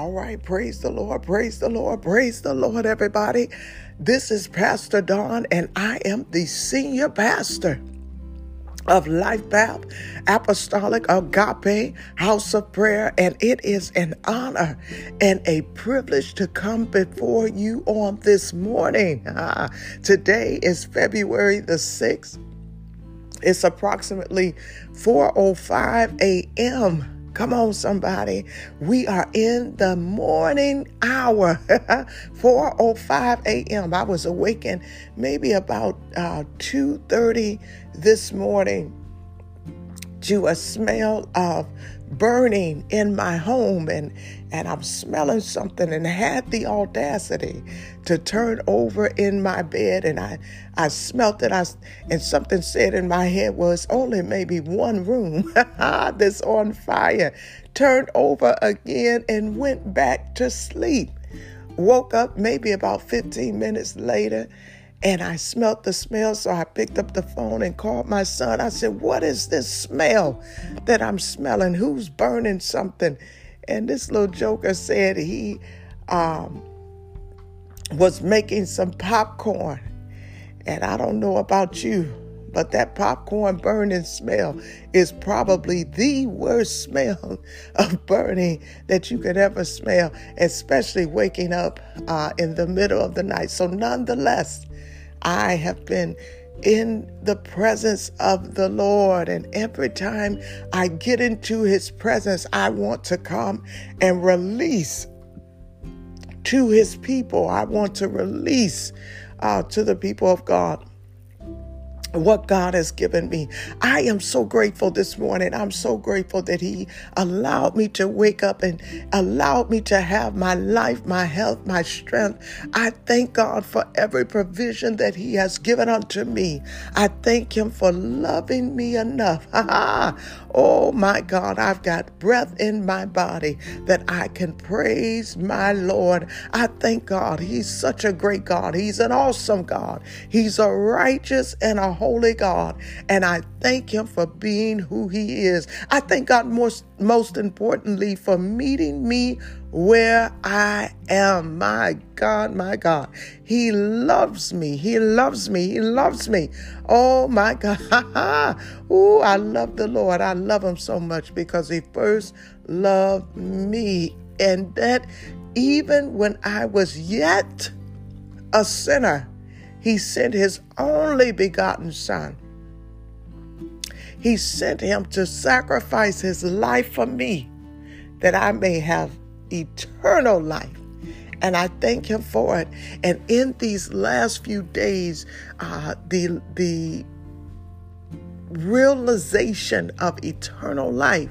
All right, praise the Lord, praise the Lord, praise the Lord, everybody. This is Pastor Dawn, and I am the senior pastor of Life Path Apostolic Agape House of Prayer, and it is an honor and a privilege to come before you on this morning. Today is February the 6th. It's approximately 4:05 a.m. Come on, somebody. We are in the morning hour, 4.05 a.m. I was awakened maybe about uh, 2.30 this morning to a smell of burning in my home and and I'm smelling something and had the audacity to turn over in my bed and I I smelt it I and something said in my head was only maybe one room that's on fire turned over again and went back to sleep woke up maybe about 15 minutes later and I smelt the smell, so I picked up the phone and called my son. I said, What is this smell that I'm smelling? Who's burning something? And this little joker said he um, was making some popcorn. And I don't know about you, but that popcorn burning smell is probably the worst smell of burning that you could ever smell, especially waking up uh, in the middle of the night. So, nonetheless, I have been in the presence of the Lord. And every time I get into his presence, I want to come and release to his people. I want to release uh, to the people of God what God has given me. I am so grateful this morning. I'm so grateful that He allowed me to wake up and allowed me to have my life, my health, my strength. I thank God for every provision that He has given unto me. I thank Him for loving me enough. oh my God, I've got breath in my body that I can praise my Lord. I thank God. He's such a great God. He's an awesome God. He's a righteous and a holy God. And I thank Him for being who He is. I thank God most, most importantly for meeting me where I am. My God, my God. He loves me. He loves me. He loves me. Oh my God. oh, I love the Lord. I love Him so much because He first loved me. And that even when I was yet a sinner, he sent his only begotten Son. He sent him to sacrifice his life for me that I may have eternal life. And I thank him for it. And in these last few days, uh, the, the realization of eternal life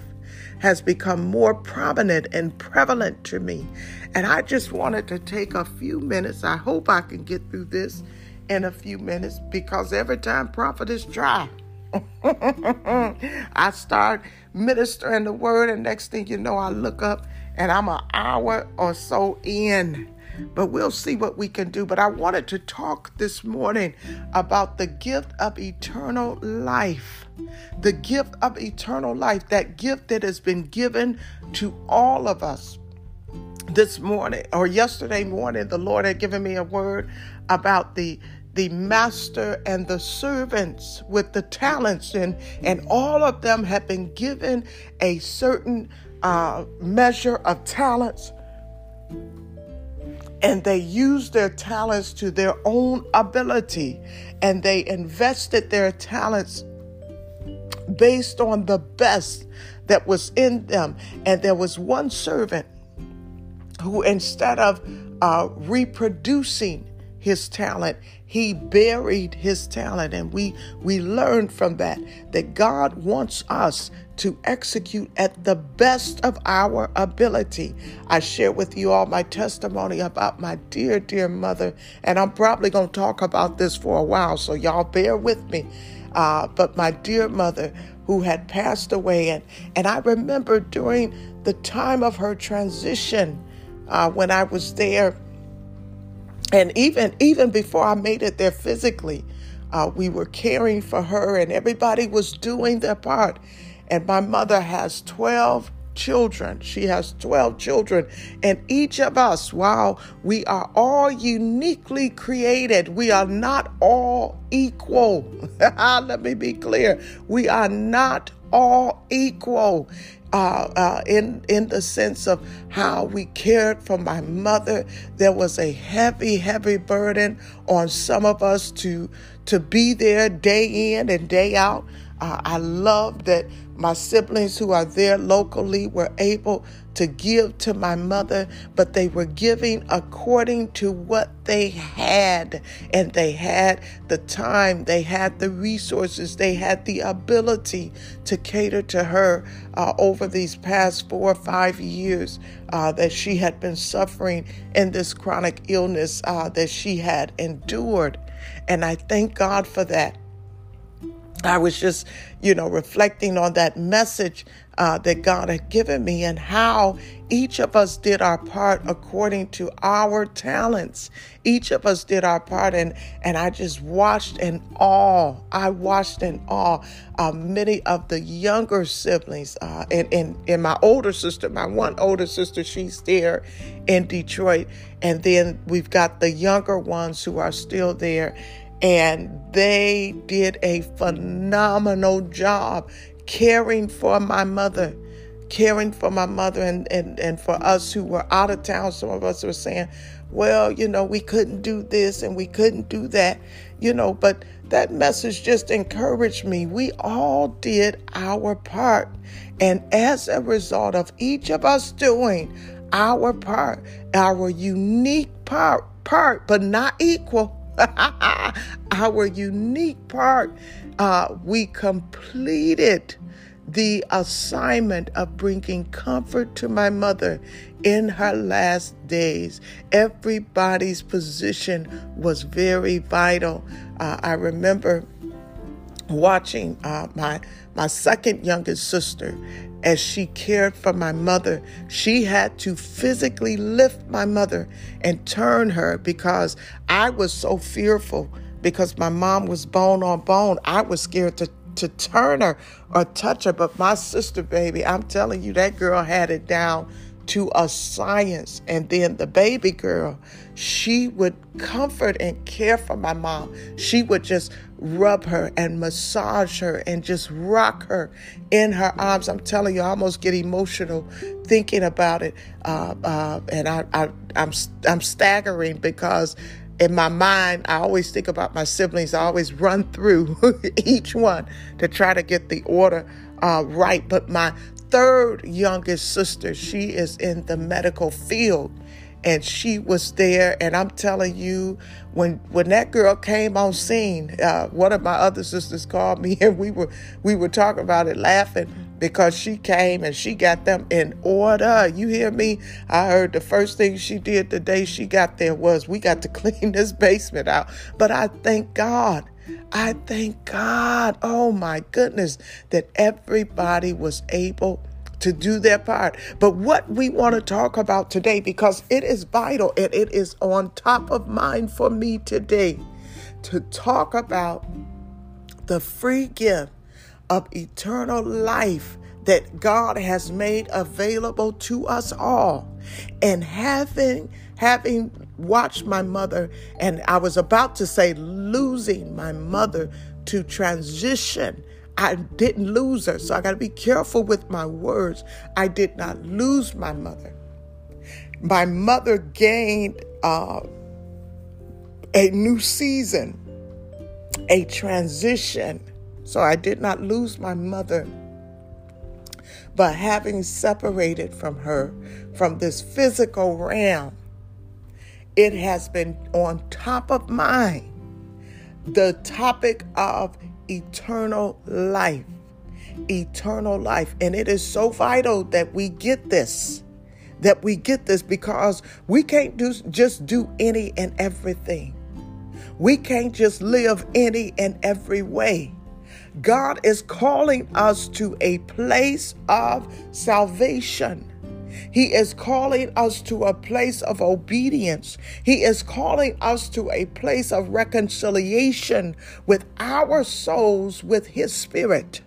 has become more prominent and prevalent to me. And I just wanted to take a few minutes. I hope I can get through this in a few minutes because every time prophet is dry, I start ministering the word, and next thing you know, I look up and I'm an hour or so in. But we'll see what we can do. But I wanted to talk this morning about the gift of eternal life. The gift of eternal life, that gift that has been given to all of us this morning or yesterday morning, the Lord had given me a word about the the master and the servants with the talents and and all of them have been given a certain uh, measure of talents. And they used their talents to their own ability and they invested their talents based on the best that was in them. And there was one servant who instead of uh, reproducing his talent. He buried his talent and we we learned from that that god wants us to execute at the best of our ability. I share with you all my testimony about my dear dear mother and i'm probably going to talk about this for a while so y'all bear with me. Uh, but my dear mother who had passed away and and i remember during the time of her transition uh, when i was there and even even before I made it there physically, uh, we were caring for her, and everybody was doing their part. And my mother has 12 children. She has 12 children. And each of us, while we are all uniquely created, we are not all equal. Let me be clear. We are not all equal. Uh, uh, in in the sense of how we cared for my mother, there was a heavy, heavy burden on some of us to to be there day in and day out. Uh, I love that my siblings who are there locally were able to give to my mother, but they were giving according to what they had. And they had the time, they had the resources, they had the ability to cater to her uh, over these past four or five years uh, that she had been suffering in this chronic illness uh, that she had endured. And I thank God for that. I was just, you know, reflecting on that message uh, that God had given me and how each of us did our part according to our talents. Each of us did our part, and and I just watched in awe. I watched in awe uh, many of the younger siblings, uh, and, and and my older sister, my one older sister, she's there in Detroit, and then we've got the younger ones who are still there and they did a phenomenal job caring for my mother caring for my mother and, and, and for us who were out of town. Some of us were saying well you know we couldn't do this and we couldn't do that you know but that message just encouraged me. We all did our part. And as a result of each of us doing our part our unique part part but not equal our unique part, uh, we completed the assignment of bringing comfort to my mother in her last days. Everybody's position was very vital. Uh, I remember watching uh, my my second youngest sister as she cared for my mother, she had to physically lift my mother and turn her because I was so fearful because my mom was bone on bone. I was scared to to turn her or touch her. But my sister, baby, I'm telling you, that girl had it down to a science. And then the baby girl, she would comfort and care for my mom. She would just rub her and massage her and just rock her in her arms. I'm telling you, I almost get emotional thinking about it. Uh, uh, and I, I, I'm, I'm staggering because in my mind, I always think about my siblings. I always run through each one to try to get the order uh, right. But my third youngest sister, she is in the medical field and she was there. And i'm telling you when when that girl came on scene uh, one of my other sisters called me and we were we were talking about it laughing because she came and she got them in order. You hear me? I heard the first thing she did the day she got there was we got to clean this basement out. But i thank god I thank God, oh my goodness, that everybody was able to do their part. But what we want to talk about today, because it is vital and it is on top of mind for me today, to talk about the free gift of eternal life that God has made available to us all. And having having watched my mother and I was about to say losing my mother to transition I didn't lose her, so I got to be careful with my words. I did not lose my mother. My mother gained uh, a new season, a transition. So I did not lose my mother. But having separated from her, from this physical realm, it has been on top of mind the topic of eternal life. Eternal life. And it is so vital that we get this. That we get this because we can't do just do any and everything. We can't just live any and every way. God is calling us to a place of salvation. He is calling us to a place of obedience. He is calling us to a place of reconciliation with our souls, with His Spirit.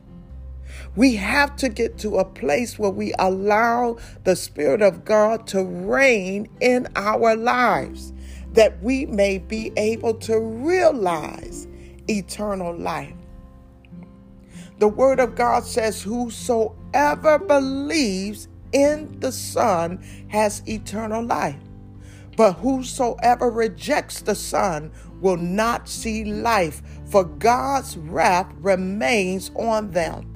We have to get to a place where we allow the Spirit of God to reign in our lives, that we may be able to realize eternal life. The Word of God says, Whosoever believes in the Son has eternal life. But whosoever rejects the Son will not see life, for God's wrath remains on them.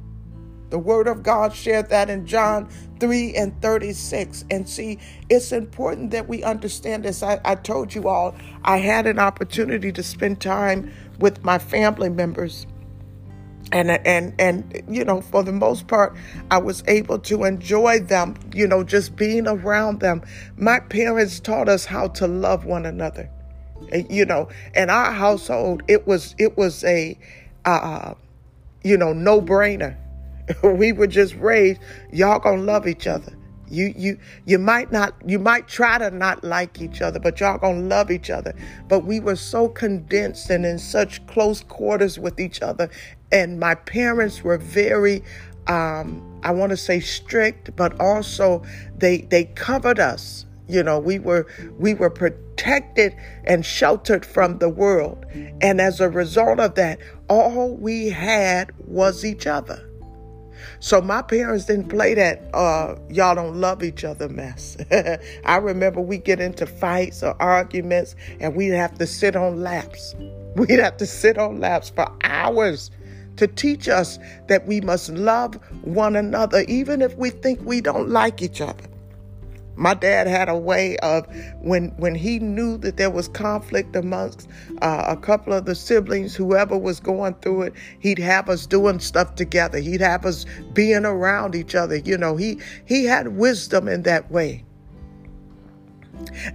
The word of God shared that in John 3 and 36. And see, it's important that we understand this. I, I told you all, I had an opportunity to spend time with my family members and and and you know for the most part i was able to enjoy them you know just being around them. My parents taught us how to love one another you know. In our household it was it was a uh, you know no brainer we were just raised y'all gonna love each other you you you might not you might try to not like each other, but y'all gonna love each other. But we were so condensed and in such close quarters with each other, and my parents were very um, I want to say strict, but also they they covered us. You know, we were we were protected and sheltered from the world, and as a result of that, all we had was each other. So my parents didn't play that uh, y'all don't love each other mess. I remember we get into fights or arguments and we'd have to sit on laps. We'd have to sit on laps for hours to teach us that we must love one another, even if we think we don't like each other. My dad had a way of when when he knew that there was conflict amongst uh, a couple of the siblings, whoever was going through it, he'd have us doing stuff together. He'd have us being around each other. You know, he he had wisdom in that way.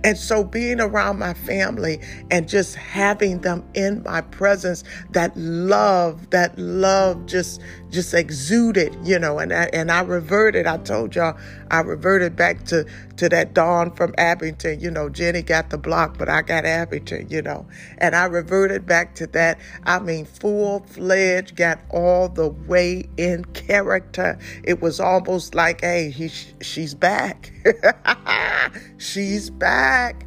And so being around my family and just having them in my presence, that love, that love just just exuded, you know, and I, and I reverted. I told y'all I reverted back to to that dawn from Abington. You know, Jenny got the block, but I got Abington. You know, and I reverted back to that. I mean, full fledged, got all the way in character. It was almost like, hey, he, she's back. she's back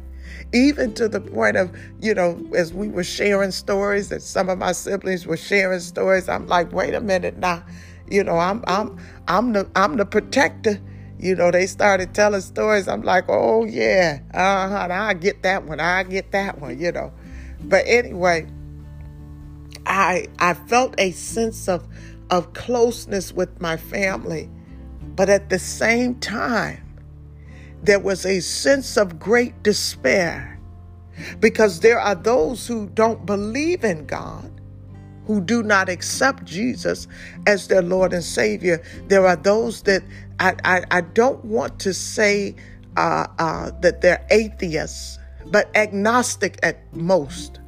even to the point of, you know, as we were sharing stories, that some of my siblings were sharing stories, I'm like, wait a minute now, you know, I'm I'm I'm the I'm the protector. You know, they started telling stories. I'm like, oh yeah, uh-huh, I get that one, I get that one, you know. But anyway, I I felt a sense of of closeness with my family, but at the same time, there was a sense of great despair because there are those who don't believe in God, who do not accept Jesus as their Lord and Savior. There are those that I, I, I don't want to say uh, uh, that they're atheists, but agnostic at most.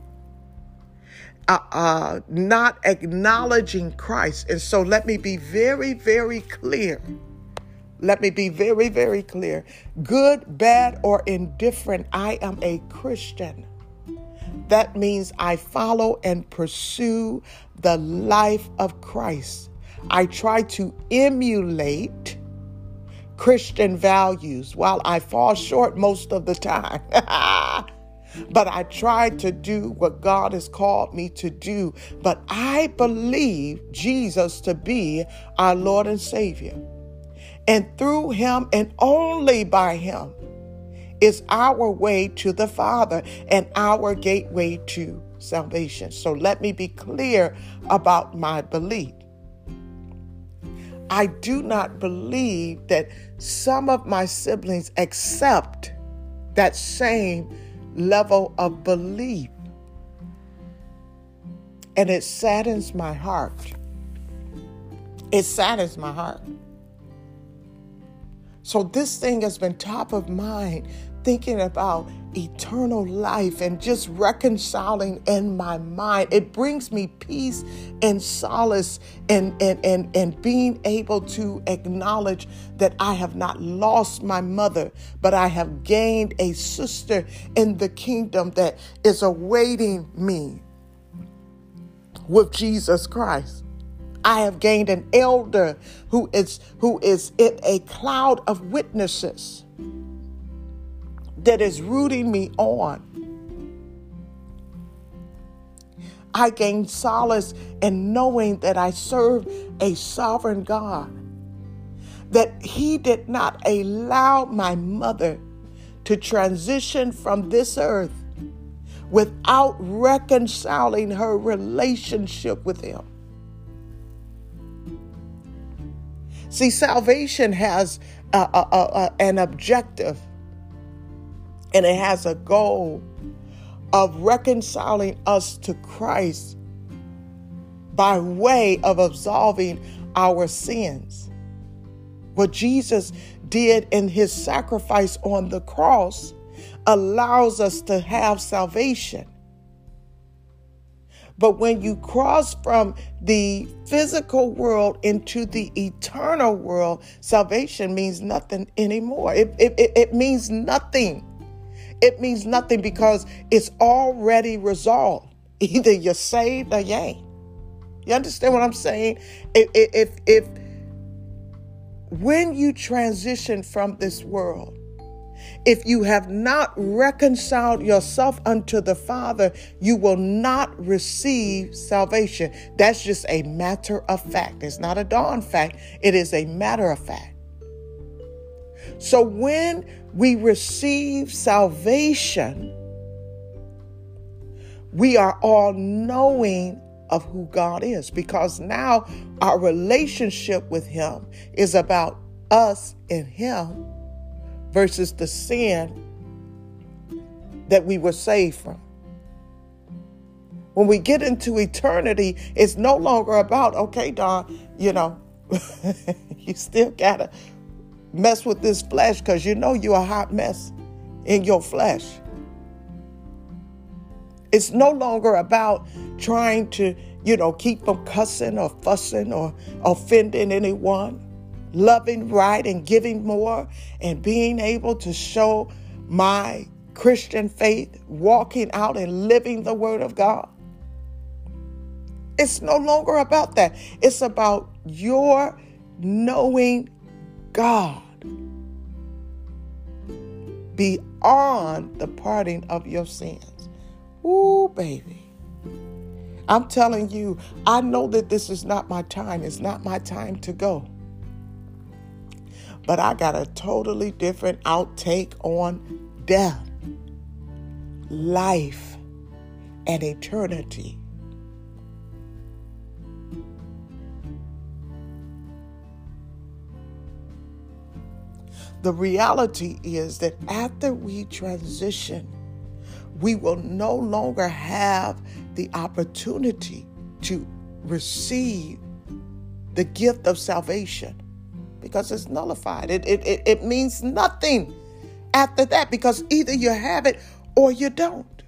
Uh, uh, not acknowledging Christ. And so let me be very, very clear let me be very, very clear. Good, bad, or indifferent, I am a Christian. That means I follow and pursue the life of Christ. I try to emulate Christian values while I fall short most of the time. but I try to do what God has called me to do. But I believe Jesus to be our Lord and Savior. And through him and only by him is our way to the Father and our gateway to salvation. So let me be clear about my belief. I do not believe that some of my siblings accept that same level of belief. And it saddens my heart. It saddens my heart. So this thing has been top of mind, thinking about eternal life and just reconciling in my mind. It brings me peace and solace and, and, and, and being able to acknowledge that I have not lost my mother, but I have gained a sister in the kingdom that is awaiting me with Jesus Christ. I have gained an elder who is who is in a cloud of witnesses that is rooting me on. I gain solace in knowing that I serve a sovereign God, that He did not allow my mother to transition from this earth without reconciling her relationship with Him. See, salvation has a, a, a, an objective and it has a goal of reconciling us to Christ by way of absolving our sins. What Jesus did in his sacrifice on the cross allows us to have salvation. But when you cross from the physical world into the eternal world, salvation means nothing anymore. It, it, it means nothing. It means nothing because it's already resolved. Either you're saved or you ain't. You understand what I'm saying? If, if, if when you transition from this world, if you have not reconciled yourself unto the Father, you will not receive salvation. That's just a matter of fact. It's not a dawn fact, it is a matter of fact. So when we receive salvation, we are all knowing of who God is because now our relationship with Him is about us and Him versus the sin that we were saved from. When we get into eternity, it's no longer about, okay, Dawn, you know, you still gotta mess with this flesh because you know you're a hot mess in your flesh. It's no longer about trying to, you know, keep from cussing or fussing or offending anyone loving right and giving more and being able to show my Christian faith, walking out and living the Word of God. It's no longer about that. It's about your knowing God beyond the parting of your sins. Ooh, baby. I'm telling you, I know that this is not my time. It's not my time to go. But I got a totally different outtake on death, life, and eternity. The reality is that after we transition, we will no longer have the opportunity to receive the gift of salvation because it's nullified. It, it, it, it means nothing after that because either you have it or you don't.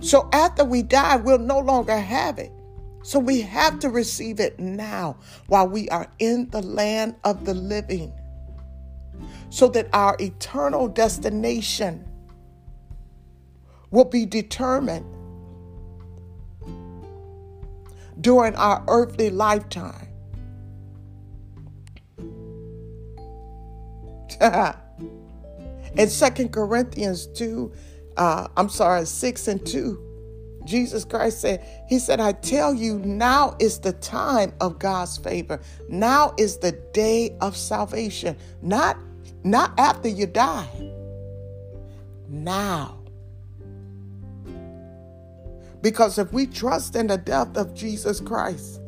So after we die, we'll no longer have it. So we have to receive it now while we are in the land of the living so that our eternal destination will be determined during our earthly lifetime. In Second Corinthians 2, uh, I'm sorry, 6 and 2, Jesus Christ said, He said, I tell you, now is the time of God's favor. Now is the day of salvation. Not, not after you die. Now. Because if we trust in the death of Jesus Christ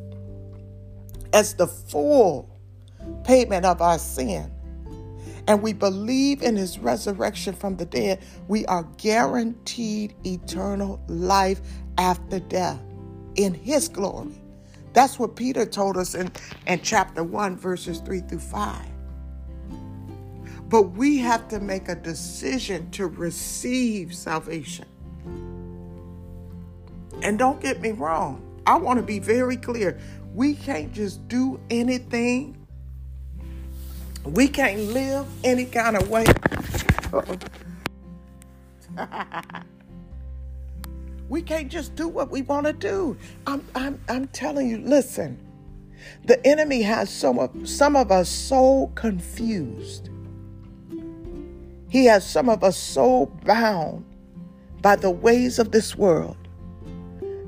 as the full payment of our sin, and we believe in his resurrection from the dead, we are guaranteed eternal life after death in his glory. That's what Peter told us in, in chapter 1, verses 3 through 5. But we have to make a decision to receive salvation. And don't get me wrong, I want to be very clear. We can't just do anything we can't live any kind of way. We can't just do what we want to do. I'm, I'm, I'm telling you, listen, the enemy has some of, some of us so confused. He has some of us so bound by the ways of this world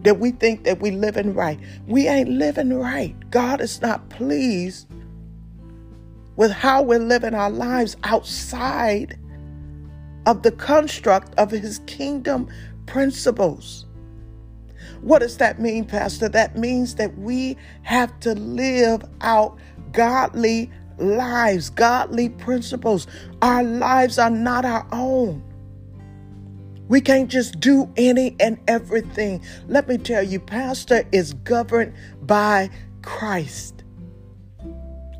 that we think that we living right. We ain't living right. God is not pleased with how we're living our lives outside of the construct of his kingdom principles. What does that mean, Pastor? That means that we have to live out godly lives, godly principles. Our lives are not our own. We can't just do any and everything. Let me tell you, Pastor is governed by Christ.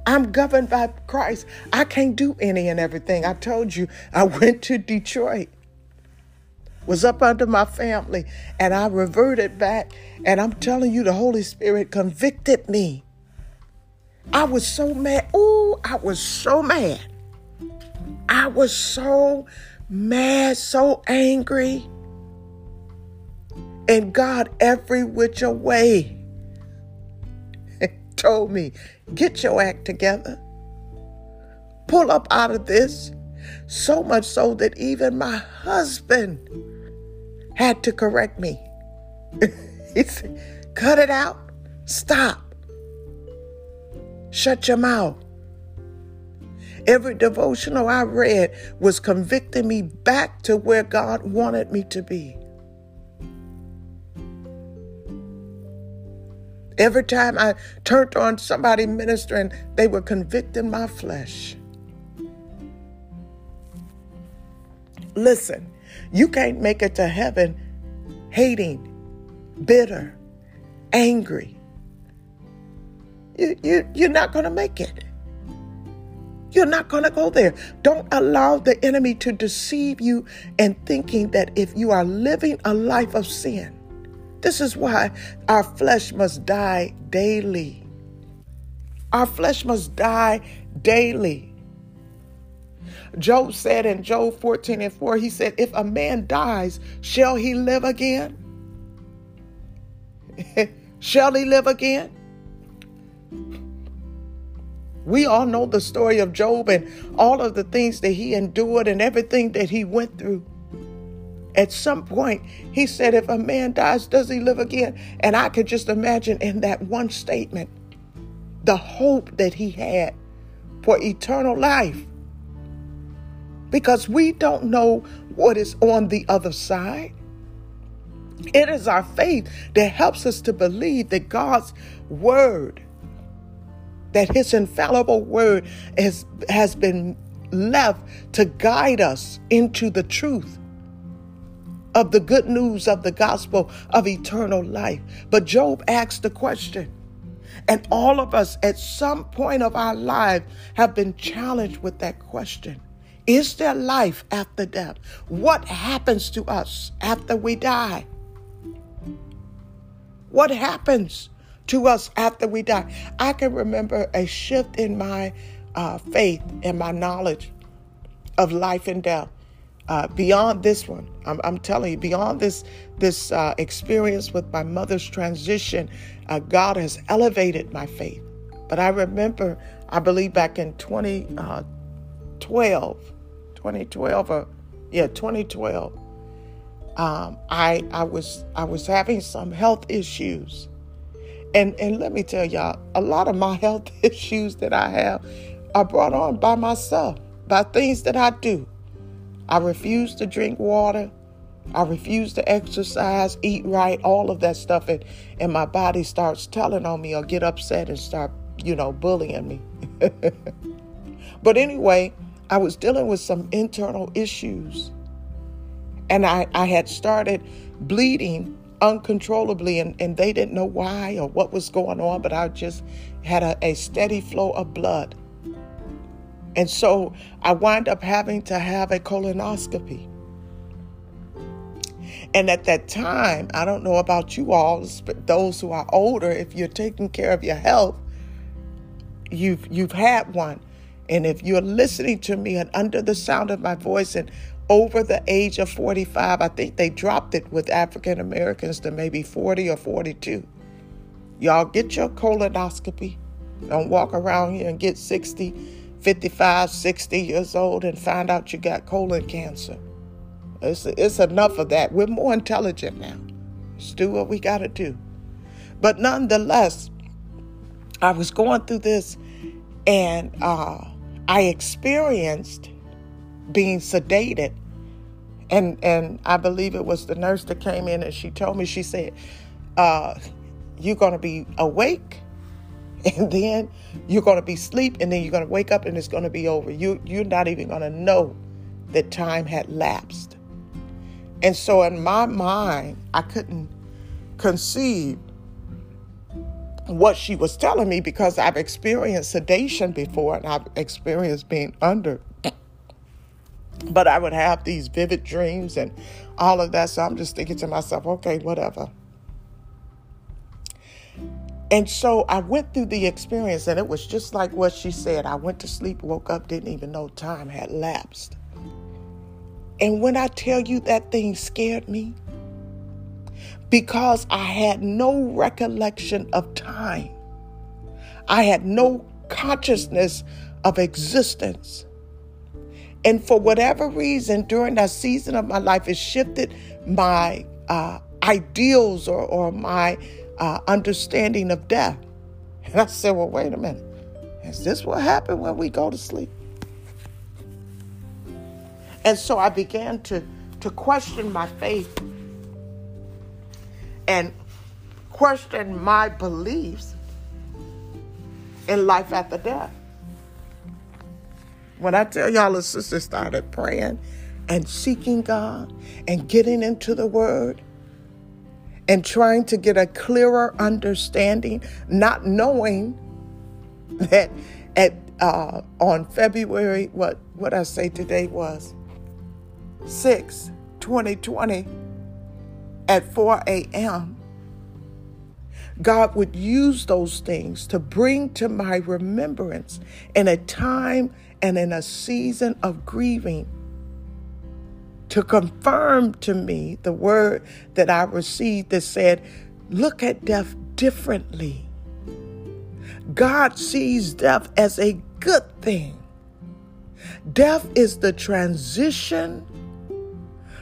I'm governed by Christ. I can't do any and everything. I told you I went to Detroit, was up under my family, and I reverted back. And I'm telling you, the Holy Spirit convicted me. I was so mad. Oh, I was so mad. I was so mad, so angry. And God, every which way, told me, get your act together. Pull up out of this. So much so that even my husband had to correct me. he said, cut it out. Stop. Shut your mouth. Every devotional I read was convicting me back to where God wanted me to be. Every time I turned on somebody ministering, they were convicting my flesh. Listen, you can't make it to heaven hating, bitter, angry. You, you, you're not going to make it. You're not going to go there. Don't allow the enemy to deceive you and thinking that if you are living a life of sin, this is why our flesh must die daily. Our flesh must die daily. Job said in Job 14 and 4, he said, If a man dies, shall he live again? shall he live again? We all know the story of Job and all of the things that he endured and everything that he went through. At some point, he said, If a man dies, does he live again? And I could just imagine in that one statement the hope that he had for eternal life. Because we don't know what is on the other side. It is our faith that helps us to believe that God's word that his infallible word has, has been left to guide us into the truth of the good news of the gospel of eternal life. But Job asked the question, and all of us at some point of our life have been challenged with that question. Is there life after death? What happens to us after we die? What happens to us after we die. I can remember a shift in my uh, faith and my knowledge of life and death. Uh, beyond this one, I'm, I'm, telling you, beyond this this uh, experience with my mother's transition, uh, God has elevated my faith. But I remember, I believe back in 2012, 2012, or yeah, 2012, um, I I was I was having some health issues and and let me tell y'all, a lot of my health issues that I have are brought on by myself, by things that I do. I refuse to drink water. I refuse to exercise, eat right, all of that stuff, and, and my body starts telling on me or get upset and start, you know, bullying me. but anyway, I was dealing with some internal issues. And I, I had started bleeding uncontrollably and, and they didn't know why or what was going on, but I just had a, a steady flow of blood. And so I wind up having to have a colonoscopy. And at that time, I don't know about you all, but those who are older, if you're taking care of your health, you've you've had one. And if you're listening to me and under the sound of my voice and over the age of 45. I think they dropped it with African Americans to maybe 40 or 42. Y'all get your colonoscopy. Don't walk around here and get 60, 55, 60 years old and find out you got colon cancer. It's, it's enough of that. We're more intelligent now. Let's do what we got to do. But nonetheless, I was going through this and uh, I experienced being sedated. And, and I believe it was the nurse that came in and she told me, she said, uh, You're to be awake and then you're to be asleep and then you're to wake up and it's to be over. You, you're not even to know that time had lapsed. And so in my mind, I couldn't conceive what she was telling me because I've experienced sedation before and I've experienced being under. But I would have these vivid dreams and all of that. So I'm just thinking to myself, okay, whatever. And so I went through the experience, and it was just like what she said. I went to sleep, woke up, didn't even know time had lapsed. And when I tell you that thing scared me, because I had no recollection of time, I had no consciousness of existence. And for whatever reason, during that season of my life, it shifted my uh, ideals or, or my uh, understanding of death. And I said, well, wait a minute. Is this what happened when we go to sleep? And so I began to, to question my faith and question my beliefs in life after death. When I tell y'all, the sister started praying and seeking God and getting into the Word and trying to get a clearer understanding, not knowing that at uh, on February, what what I say today was 6, 2020 at 4 a.m. God would use those things to bring to my remembrance in a time and in a season of grieving to confirm to me the word that I received that said, Look at death differently. God sees death as a good thing. Death is the transition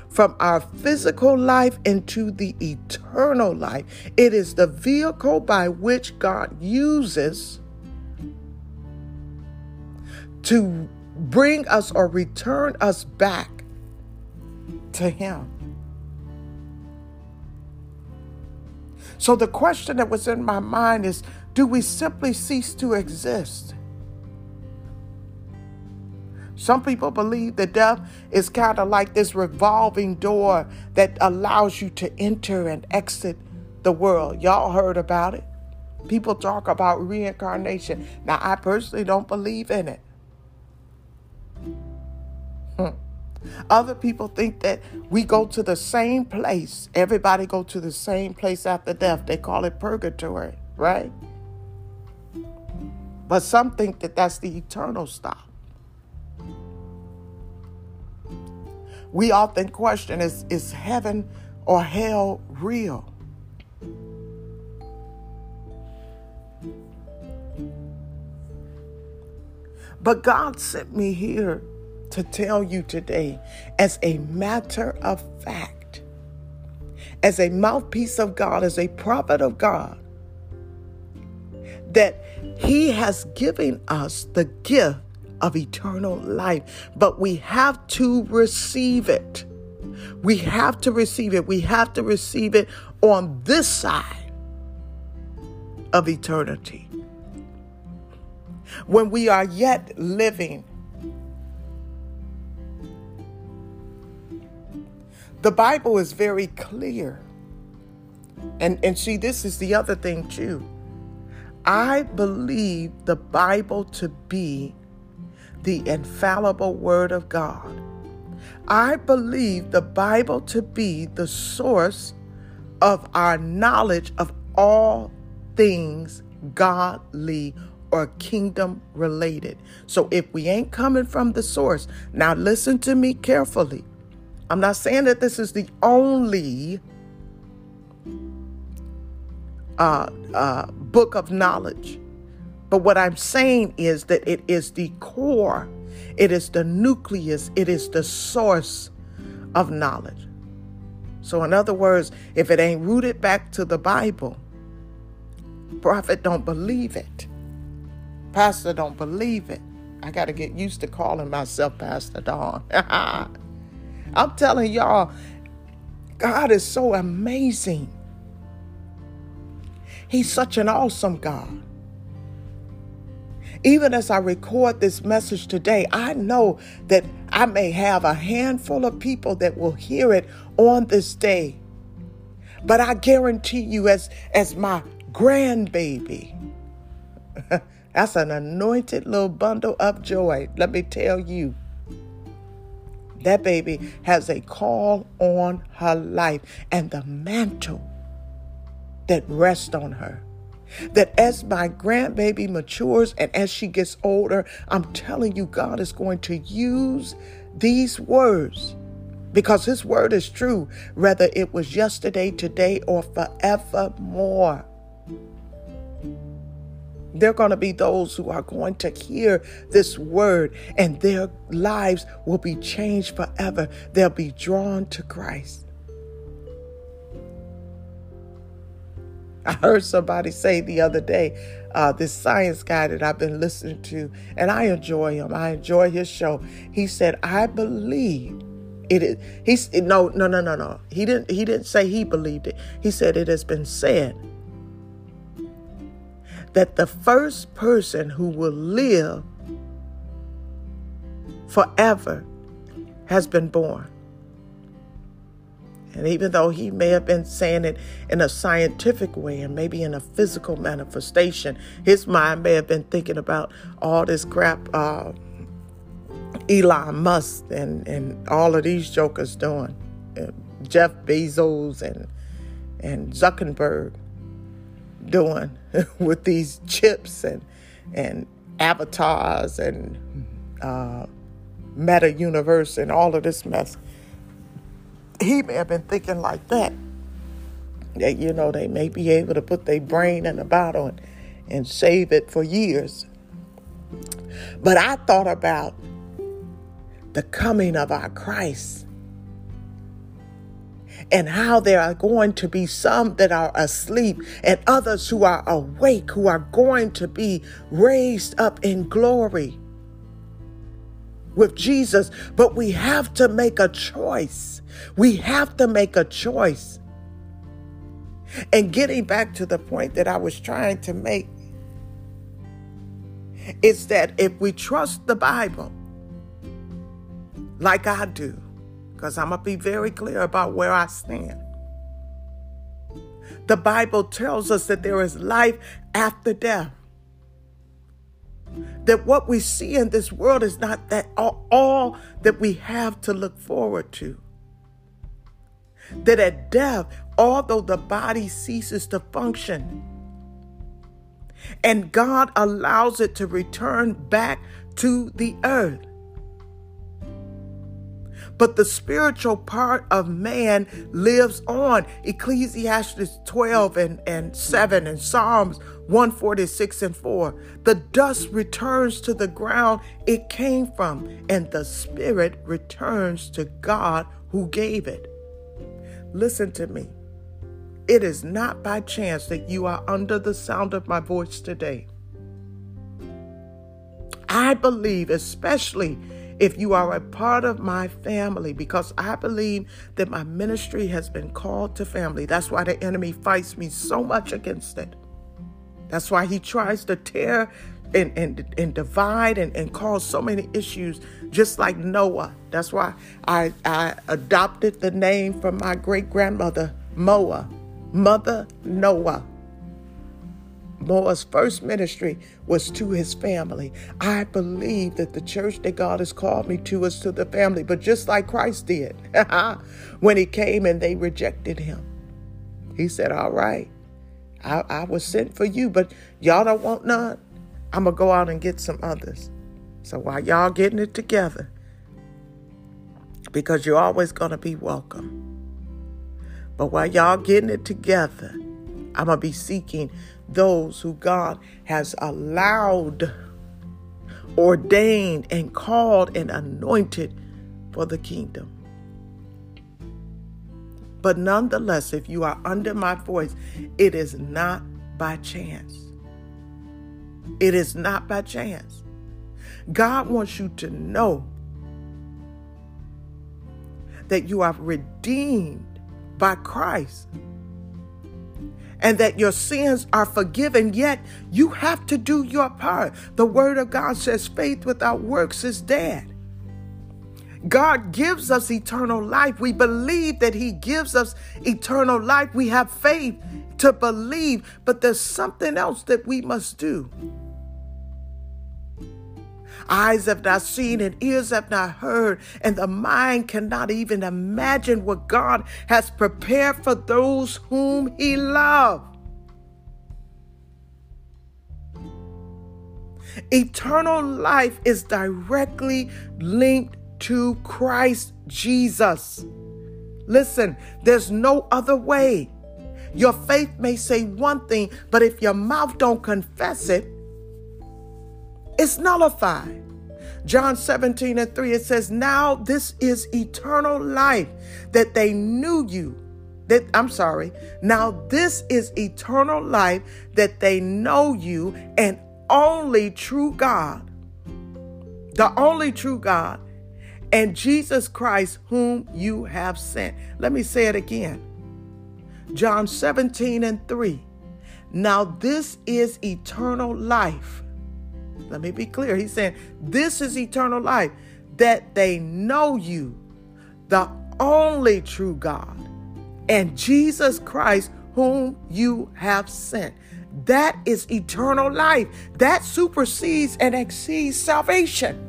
from our physical life into the eternal life. It is the vehicle by which God uses to bring us or return us back to Him. So the question that was in my mind is do we simply cease to exist? Some people believe that death is kind of like this revolving door that allows you to enter and exit the world. Y'all heard about it. People talk about reincarnation. Now, I personally don't believe in it. Hmm. Other people think that we go to the same place. Everybody go to the same place after death. They call it purgatory, right? But some think that that's the eternal stop. We often question is, is heaven or hell real? But God sent me here to tell you today, as a matter of fact, as a mouthpiece of God, as a prophet of God, that He has given us the gift of eternal life, but we have to receive it. We have to receive it. We have to receive it on this side of eternity. When we are yet living The Bible is very clear. And, and see, this is the other thing too. I believe the Bible to be the infallible Word of God. I believe the Bible to be the source of our knowledge of all things godly or kingdom related. So if we ain't coming from the source, now listen to me carefully. I'm not saying that this is the only uh, uh, book of knowledge. But what I'm saying is that it is the core, it is the nucleus, it is the source of knowledge. So, in other words, if it ain't rooted back to the Bible, prophet don't believe it, pastor don't believe it. I got to get used to calling myself Pastor Dawn. I'm telling y'all, God is so amazing. He's such an awesome God. Even as I record this message today, I know that I may have a handful of people that will hear it on this day. But I guarantee you, as, as my grandbaby, that's an anointed little bundle of joy. Let me tell you. That baby has a call on her life and the mantle that rests on her. That as my grandbaby matures and as she gets older, I'm telling you, God is going to use these words because His word is true, whether it was yesterday, today, or forevermore. There are going to be those who are going to hear this word and their lives will be changed forever. They'll be drawn to Christ. I heard somebody say the other day, uh, this science guy that I've been listening to, and I enjoy him. I enjoy his show. He said, "I believe it is." He's no, no, no, no, no. He didn't. He didn't say he believed it. He said it has been said that the first person who will live forever has been born. And even though he may have been saying it in a scientific way and maybe in a physical manifestation, his mind may have been thinking about all this crap uh, Elon Musk and, and all of these jokers doing, uh, Jeff Bezos and and Zuckerberg doing with these chips and and avatars and uh, meta universe and all of this mess he may have been thinking like that. That, you know, they may be able to put their brain in a bottle and, and save it for years. But I thought about the coming of our Christ and how there are going to be some that are asleep and others who are awake, who are going to be raised up in glory with Jesus. But we have to make a choice. We have to make a choice. And getting back to the point that I was trying to make is that if we trust the Bible, like I do, because I'm going to be very clear about where I stand. The Bible tells us that there is life after death. That what we see in this world is not that all, all that we have to look forward to that at death, although the body ceases to function, and God allows it to return back to the earth. But the spiritual part of man lives on. Ecclesiastes 12 and, and 7 and Psalms 146 and 4. The dust returns to the ground it came from, and the spirit returns to God who gave it. Listen to me. It is not by chance that you are under the sound of my voice today. I believe, especially if you are a part of my family, because I believe that my ministry has been called to family. That's why the enemy fights me so much against it. That's why he tries to tear and, and, and divide and, and cause so many issues, just like Noah. That's why I, I adopted the name from my great grandmother, Moa, Mother Noah. Noah's first ministry was to his family. I believe that the church that God has called me to is to the family, but just like Christ did when he came and they rejected him. He said, All right, I, I was sent for you, but y'all don't want none. I'm going to go out and get some others. So while y'all getting it together, because you're always going to be welcome. But while y'all getting it together, I'm going to be seeking those who God has allowed, ordained, and called and anointed for the kingdom. But nonetheless, if you are under my voice, it is not by chance. It is not by chance. God wants you to know that you are redeemed by Christ and that your sins are forgiven, yet you have to do your part. The Word of God says faith without works is dead. God gives us eternal life. We believe that He gives us eternal life. We have faith to believe, but there's something else that we must do. Eyes have not seen and ears have not heard, and the mind cannot even imagine what God has prepared for those whom He loves. Eternal life is directly linked to Christ Jesus. Listen, there's no other way. Your faith may say one thing, but if your mouth don't confess it, it's nullified. John 17 and 3, it says, Now this is eternal life, that they knew you. That I'm sorry. Now this is eternal life, that they know you and only true God, the only true God, and Jesus Christ, whom you have sent. Let me say it again. John 17 and 3. Now this is eternal life let me be clear. He's saying, This is eternal life, that they know you, the only true God, and Jesus Christ, whom you have sent. That is eternal life. That supersedes and exceeds salvation.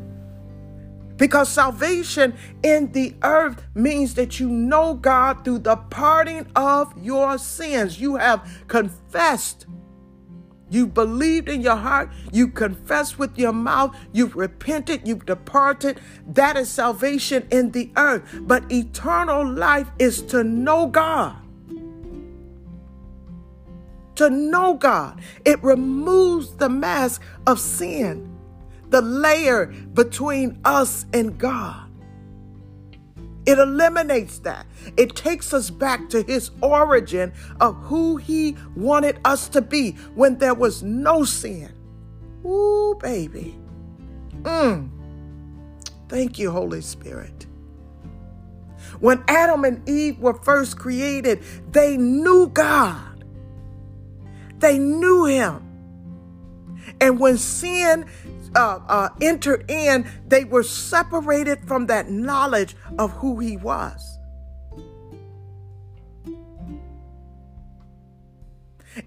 Because salvation in the earth means that you know God through the parting of your sins. You have confessed you believed in your heart, you confessed with your mouth, you've repented, you've departed. That is salvation in the earth. But eternal life is to know God. To know God. It removes the mask of sin, the layer between us and God. It eliminates that. It takes us back to his origin of who he wanted us to be when there was no sin. Ooh, baby. Mm. Thank you, Holy Spirit. When Adam and Eve were first created, they knew God. They knew him. And when sin uh, uh, entered in, they were separated from that knowledge of who he was.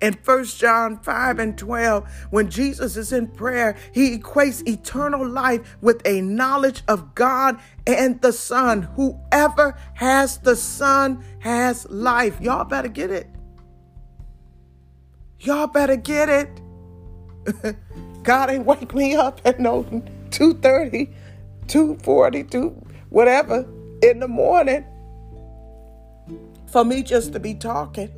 In 1 John 5 and 12, when Jesus is in prayer, he equates eternal life with a knowledge of God and the Son. Whoever has the Son has life. Y'all better get it. Y'all better get it. God ain't wake me up at no 2.30, 2.40, 2, whatever in the morning for me just to be talking.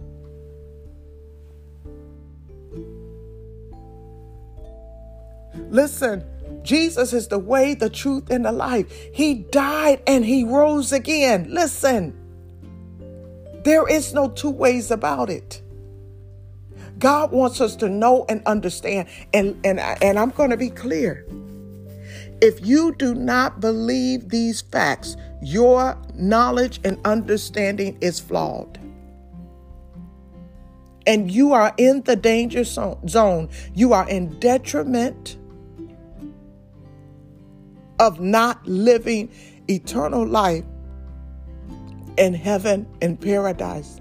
Listen, Jesus is the way, the truth, and the life. He died and he rose again. Listen, there is no two ways about it. God wants us to know and understand. And, and, and I'm going to be clear. If you do not believe these facts, your knowledge and understanding is flawed. And you are in the danger zone. You are in detriment of not living eternal life in heaven in paradise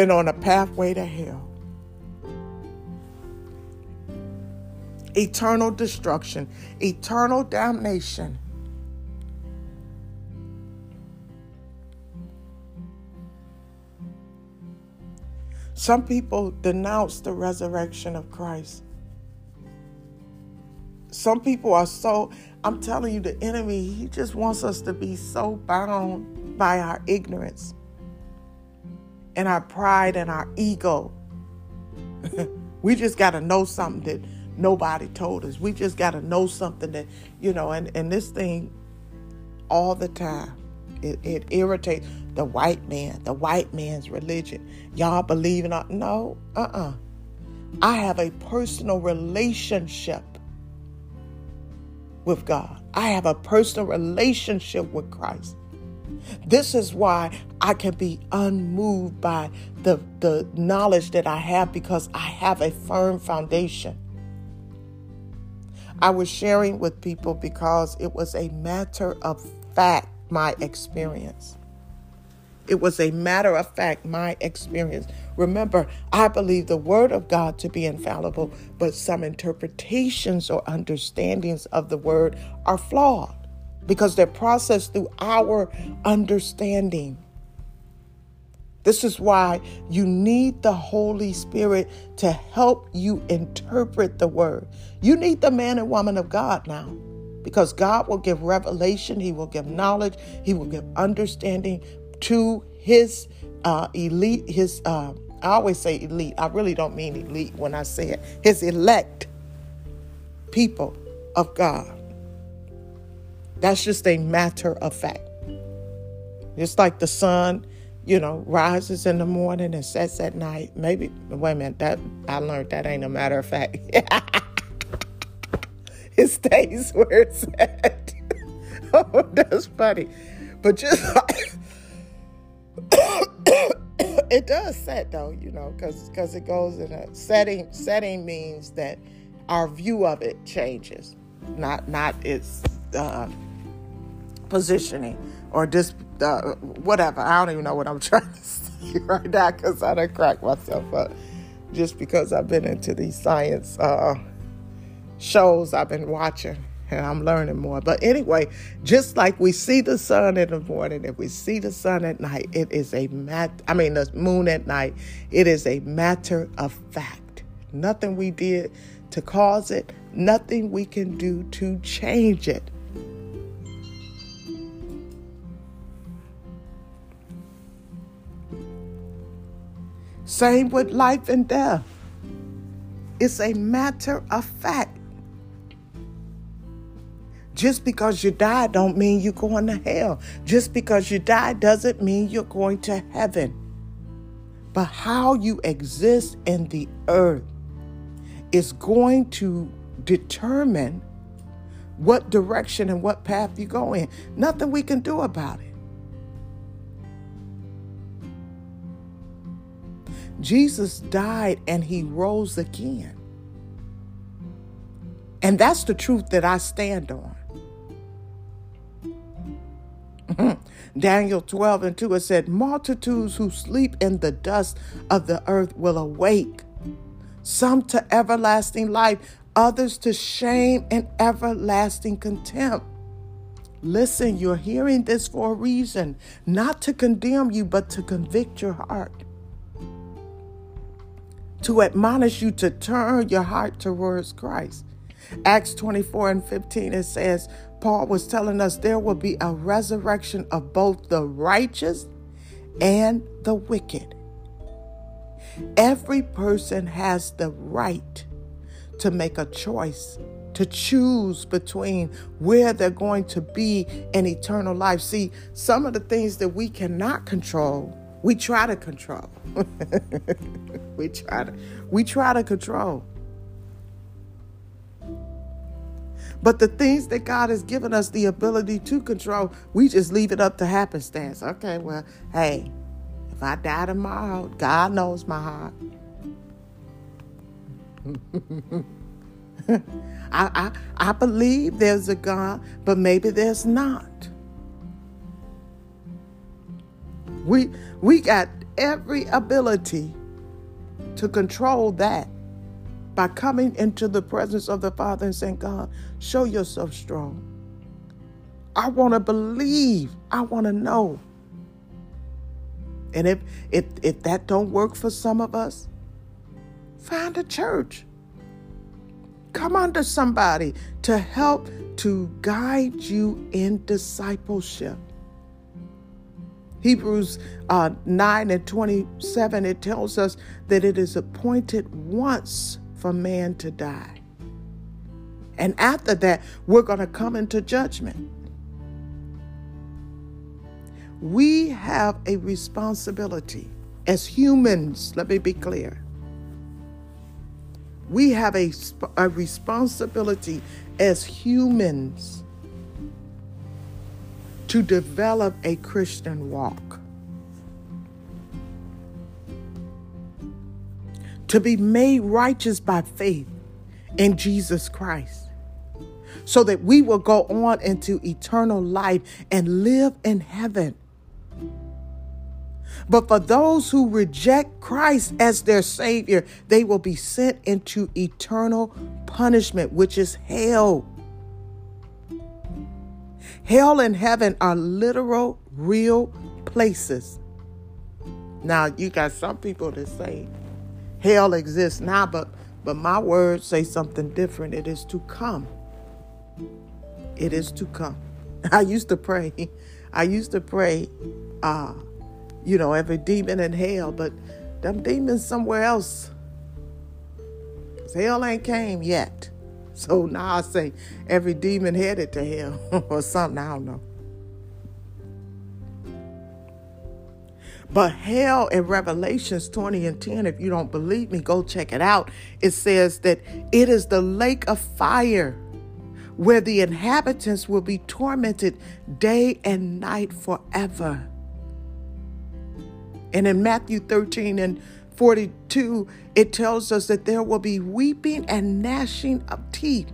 and on a pathway to hell. Eternal destruction, eternal damnation. Some people denounce the resurrection of Christ. some people are so, I'm telling you, the enemy, he just wants us to be so bound by our ignorance and our pride and our ego. we just got to know something that nobody told us. We just got to know something that, you know, and, and this thing all the time, it, it irritates the white man, the white man's religion. Y'all believe in? No, uh uh-uh. uh. I have a personal relationship with God. I have a personal relationship with Christ. This is why I can be unmoved by the, the knowledge that I have because I have a firm foundation. I was sharing with people because it was a matter of fact, my experience. It was a matter of fact, my experience. Remember, I believe the Word of God to be infallible, but some interpretations or understandings of the Word are flawed because they're processed through our understanding. This is why you need the Holy Spirit to help you interpret the Word. You need the man and woman of God now because God will give revelation, He will give knowledge, He will give understanding to His uh, elite, His, uh, I always say elite, I really don't mean elite when I say it, His elect people of God. That's just a matter of fact. It's like the sun, you know, rises in the morning and sets at night. Maybe, wait a minute, that I learned that ain't a matter of fact. it stays where it's at. oh, that's funny. But just it does set though, you know, because because it goes in a setting. Setting means that our view of it changes, not not its uh, positioning or just uh, whatever. I don't even know what I'm trying to say right now because I don't crack myself up just because I've been into these science uh, shows I've been watching and I'm learning more. But anyway, just like we see the sun in the morning and we see the sun at night, it is a mat I mean the moon at night, it is a matter of fact. Nothing we did to cause it, nothing we can do to change it. Same with life and death. It's a matter of fact. Just because you die don't mean you're going to hell. Just because you die doesn't mean you're going to heaven. But how you exist in the earth is going to determine what direction and what path you go in. Nothing we can do about it. Jesus died and he rose again. And that's the truth that I stand on. Daniel 12 and 2, it said, Multitudes who sleep in the dust of the earth will awake, some to everlasting life, others to shame and everlasting contempt. Listen, you're hearing this for a reason, not to condemn you, but to convict your heart, to admonish you to turn your heart towards Christ. Acts 24 and 15, it says, Paul was telling us there will be a resurrection of both the righteous and the wicked. Every person has the right to make a choice, to choose between where they're going to be in eternal life. See, some of the things that we cannot control, we try to control. we try to we try to control. But the things that God has given us the ability to control, we just leave it up to happenstance. Okay, well, hey, if I die tomorrow, God knows my heart. I, I, I believe there's a God, but maybe there's not. We, we got every ability to control that by coming into the presence of the Father and saying, God, show yourself strong. I want to believe. I want to know. And if, if if that don't work for some of us, find a church. come under somebody to help to guide you in discipleship. Hebrews uh, 9 and 27, it tells us that it is appointed once for man to die. And after that, we're going to come into judgment. We have a responsibility as humans, let me be clear. We have a, a responsibility as humans to develop a Christian walk. To be made righteous by faith in Jesus Christ so that we will go on into eternal life and live in heaven. But for those who reject Christ as their Savior, they will be sent into eternal punishment, which is hell. Hell and heaven are literal, real places. Now, you got some people that say hell exists now, but, but my words say something different. It is to come. It is to come. I used to pray. I used to pray, uh, you know, every demon in hell, but them demons somewhere else. Hell ain't came yet. So now I say every demon headed to hell or something, I don't know. But hell in Revelations 20 and 10, if you don't believe me, go check it out. It says that it is the lake of fire where the inhabitants will be tormented day and night forever. And in Matthew 13 and 42, it tells us that there will be weeping and gnashing of teeth.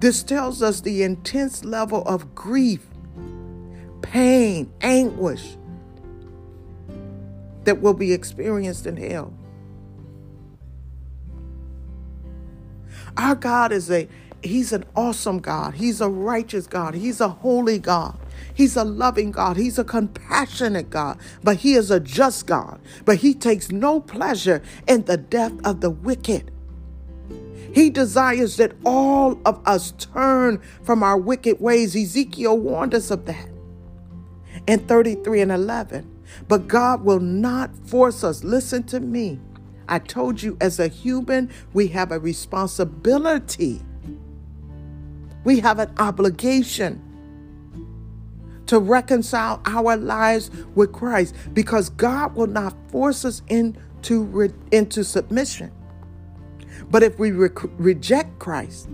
This tells us the intense level of grief, pain, anguish that will be experienced in hell. Our God is a He's an awesome God. He's a righteous God. He's a holy God. He's a loving God. He's a compassionate God. But He is a just God. But He takes no pleasure in the death of the wicked. He desires that all of us turn from our wicked ways. Ezekiel warned us of that in 33 and 11. But God will not force us. Listen to me. I told you, as a human, we have a responsibility, we have an obligation to reconcile our lives with Christ because God will not force us into, re- into submission. But if we re- reject Christ,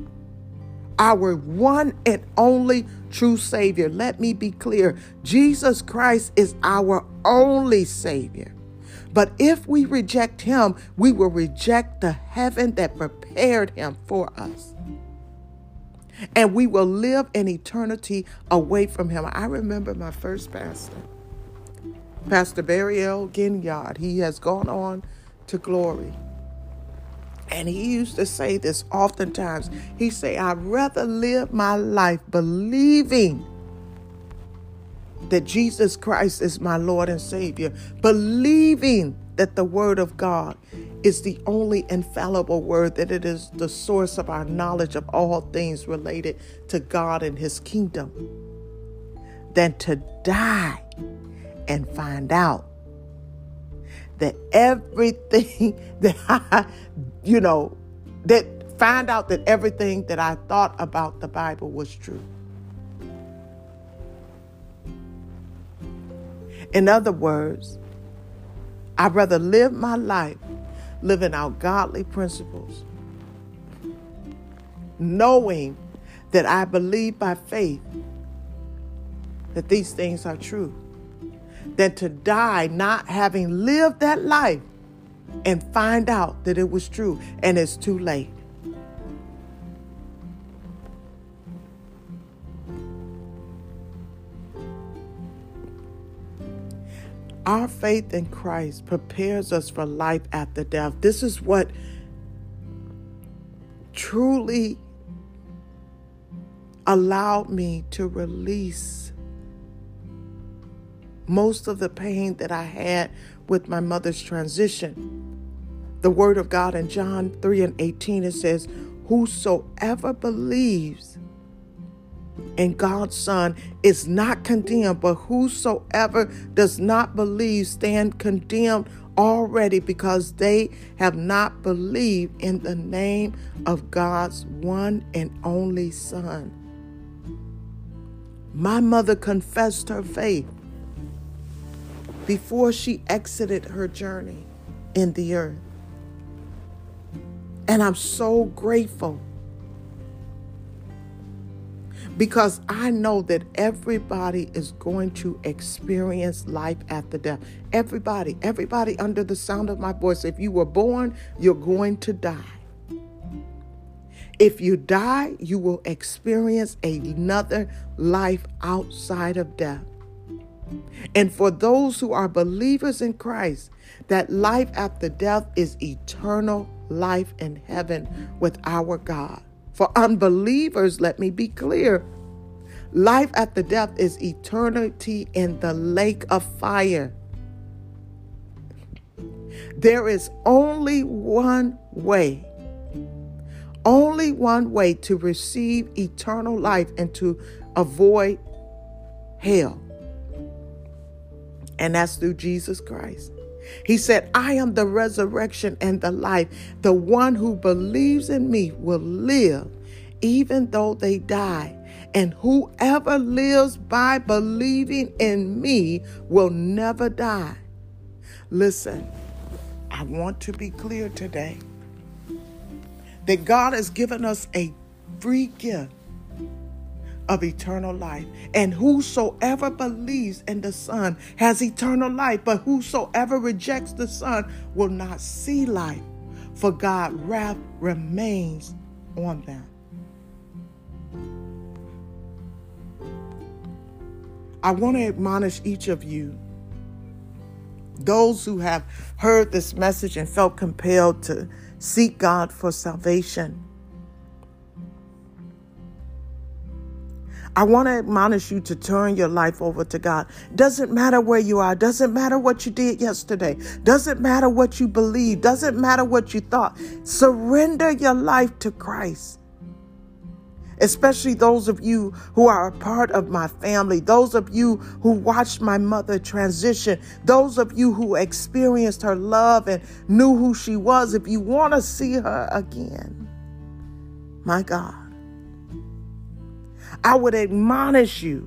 our one and only true Savior, let me be clear Jesus Christ is our only Savior. But if we reject Him, we will reject the heaven that prepared Him for us and we will live in eternity away from him. I remember my first pastor, Pastor Barry L. Ginyard. He has gone on to glory. And he used to say this oftentimes. He say, I'd rather live my life believing that Jesus Christ is my Lord and Savior, believing that the Word of God is the only infallible word, that it is the source of our knowledge of all things related to God and His kingdom, than to die and find out that everything that I, you know, that find out that everything that I thought about the Bible was true. In other words, I'd rather live my life living out godly principles, knowing that I believe by faith that these things are true, than to die not having lived that life and find out that it was true and it's too late. Our faith in Christ prepares us for life after death. This is what truly allowed me to release most of the pain that I had with my mother's transition. the word of God in John 3 and 18, it says, Whosoever believes in God's Son is not condemned, but whosoever does not believe stand condemned already because they have not believed in the name of God's one and only Son. My mother confessed her faith before she exited her journey in the earth. And I'm so grateful because I know that everybody is going to experience life after death. Everybody, everybody under the sound of my voice. If you were born, you're going to die. If you die, you will experience another life outside of death. And for those who are believers in Christ, that life after death is eternal life in heaven with our God. For unbelievers, let me be clear life after death is eternity in the lake of fire. There is only one way only one way to receive eternal life and to avoid hell, and that's through Jesus Christ. He said, I am the resurrection and the life. The one who believes in me will live even though they die. And whoever lives by believing in me will never die. Listen, I want to be clear today that God has given us a free gift of eternal life. And whosoever believes in the Son has eternal life, but whosoever rejects the Son will not see life, for God wrath remains on them. I want to admonish each of you, those who have heard this message and felt compelled to Seek God for salvation. I want to admonish you to turn your life over to God. Doesn't matter where you are. Doesn't matter what you did yesterday. Doesn't matter what you believe. Doesn't matter what you thought. Surrender your life to Christ especially those of you who are a part of my family, those of you who watched my mother transition, those of you who experienced her love and knew who she was. If you want to see her again, my God, I would admonish you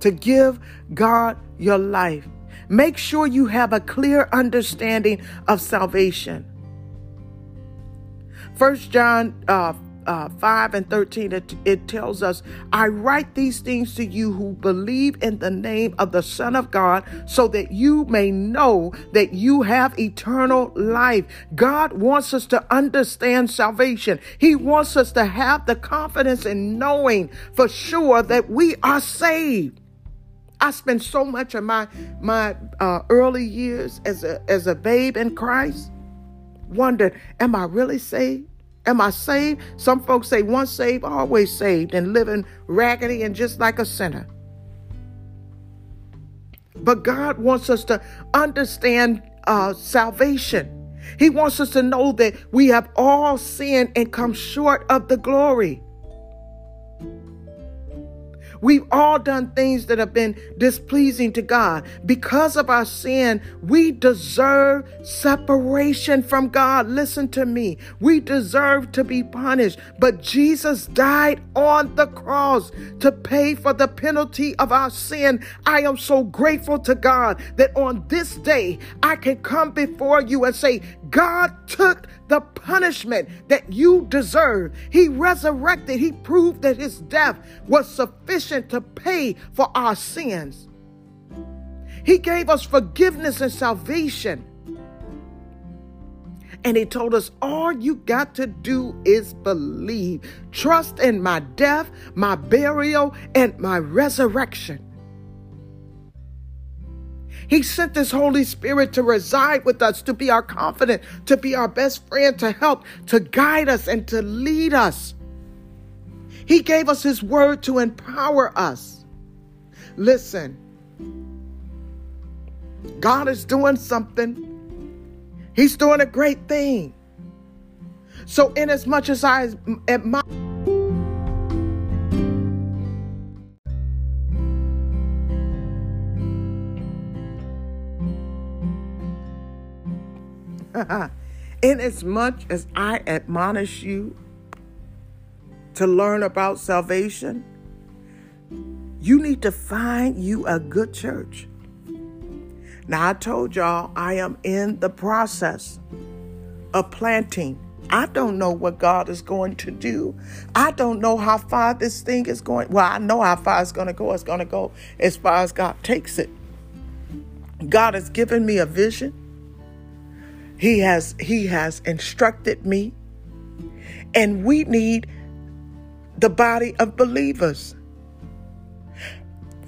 to give God your life. Make sure you have a clear understanding of salvation. First John uh, uh, 5 and 13, it, it tells us, I write these things to you who believe in the name of the Son of God, so that you may know that you have eternal life. God wants us to understand salvation. He wants us to have the confidence in knowing for sure that we are saved. I spent so much of my my uh, early years as a as a babe in Christ, wondered, am I really saved? Am I saved? Some folks say once saved, always saved, and living raggedy and just like a sinner. But God wants us to understand uh, salvation. He wants us to know that we have all sinned and come short of the glory. We've all done things that have been displeasing to God. Because of our sin, we deserve separation from God. Listen to me. We deserve to be punished. But Jesus died on the cross to pay for the penalty of our sin. I am so grateful to God that on this day I can come before you and say, God took the punishment that you deserve. He resurrected. He proved that his death was sufficient to pay for our sins. He gave us forgiveness and salvation. And he told us, all you got to do is believe. Trust in my death, my burial, and my resurrection. He sent His Holy Spirit to reside with us, to be our confidant, to be our best friend, to help, to guide us, and to lead us. He gave us His word to empower us. Listen, God is doing something. He's doing a great thing. So, in as much as I admire, in as much as I admonish you to learn about salvation, you need to find you a good church. Now, I told y'all I am in the process of planting. I don't know what God is going to do. I don't know how far this thing is going. Well, I know how far it's going to go. It's going to go as far as God takes it. God has given me a vision. He has he has instructed me. And we need the body of believers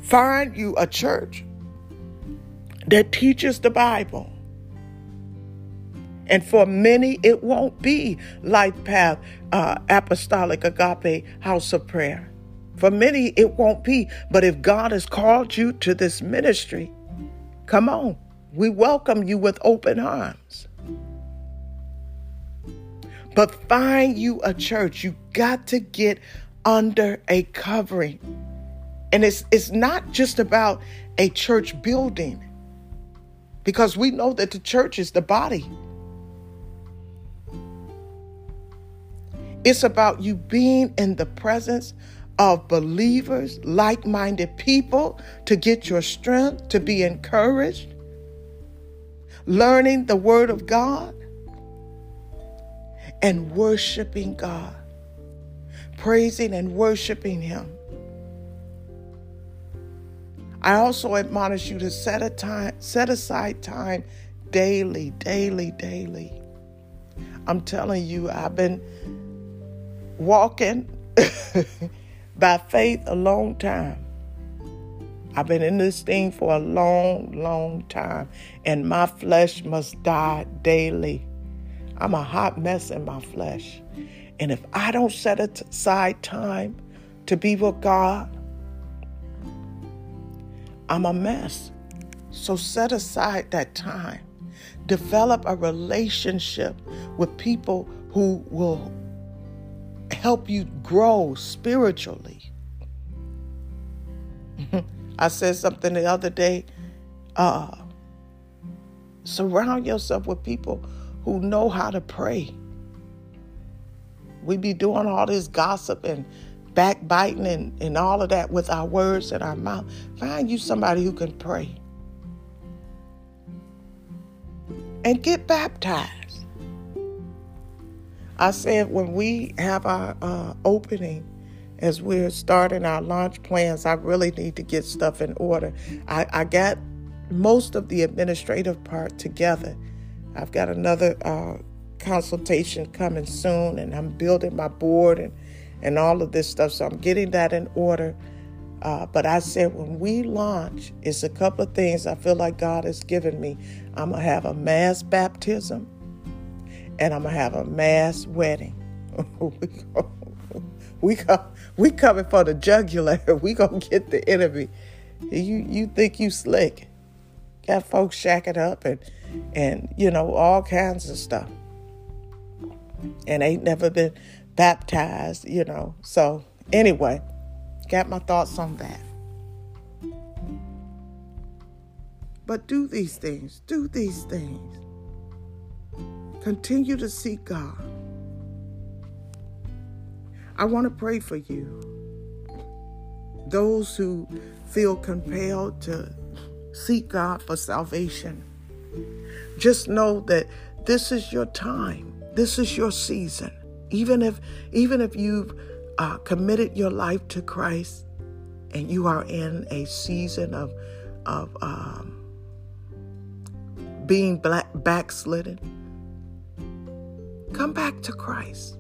Find you a church that teaches the Bible. And for many, it won't be Life Path uh, Apostolic Agape House of Prayer. For many, it won't be. But if God has called you to this ministry, come on. We welcome you with open arms. But find you a church. You got to get under a covering. And it's it's not just about a church building. Because we know that the church is the body. It's about you being in the presence of believers, like minded people to get your strength, to be encouraged, learning the Word of God, and worshiping God, praising and worshiping Him. I also admonish you to set a time, set aside time daily, daily, daily. I'm telling you, I've been walking by faith a long time. I've been in this thing for a long, long time, and my flesh must die daily. I'm a hot mess in my flesh. And if I don't set aside time to be with God, I'm a mess. So set aside that time. Develop a relationship with people who will help you grow spiritually. I said something the other day. Uh, surround yourself with people who know how to pray. We be doing all this gossip and backbiting and, and all of that with our words and our mouth. Find you somebody who can pray. And get baptized. I said when we have our uh, opening, as we're starting our launch plans, I really need to get stuff in order. I, I got most of the administrative part together. I've got another uh, consultation coming soon, and I'm building my board and and all of this stuff. So I'm getting that in order. Uh, but I said when we launch, it's a couple of things I feel like God has given me. I'm gonna have a mass baptism, and I'm gonna have a mass wedding. we go, we coming for the jugular. We gonna get the enemy. You you think you slick? Got folks shacking up and and you know all kinds of stuff, and ain't never been baptized, you know. So, anyway, got my thoughts on that. But do these things, do these things. Continue to seek God. I want to pray for you. Those who feel compelled to seek God for salvation. Just know that this is your time. This is your season. Even if even if you've uh, committed your life to Christ and you are in a season of of um, being black, backslidden, come back to Christ.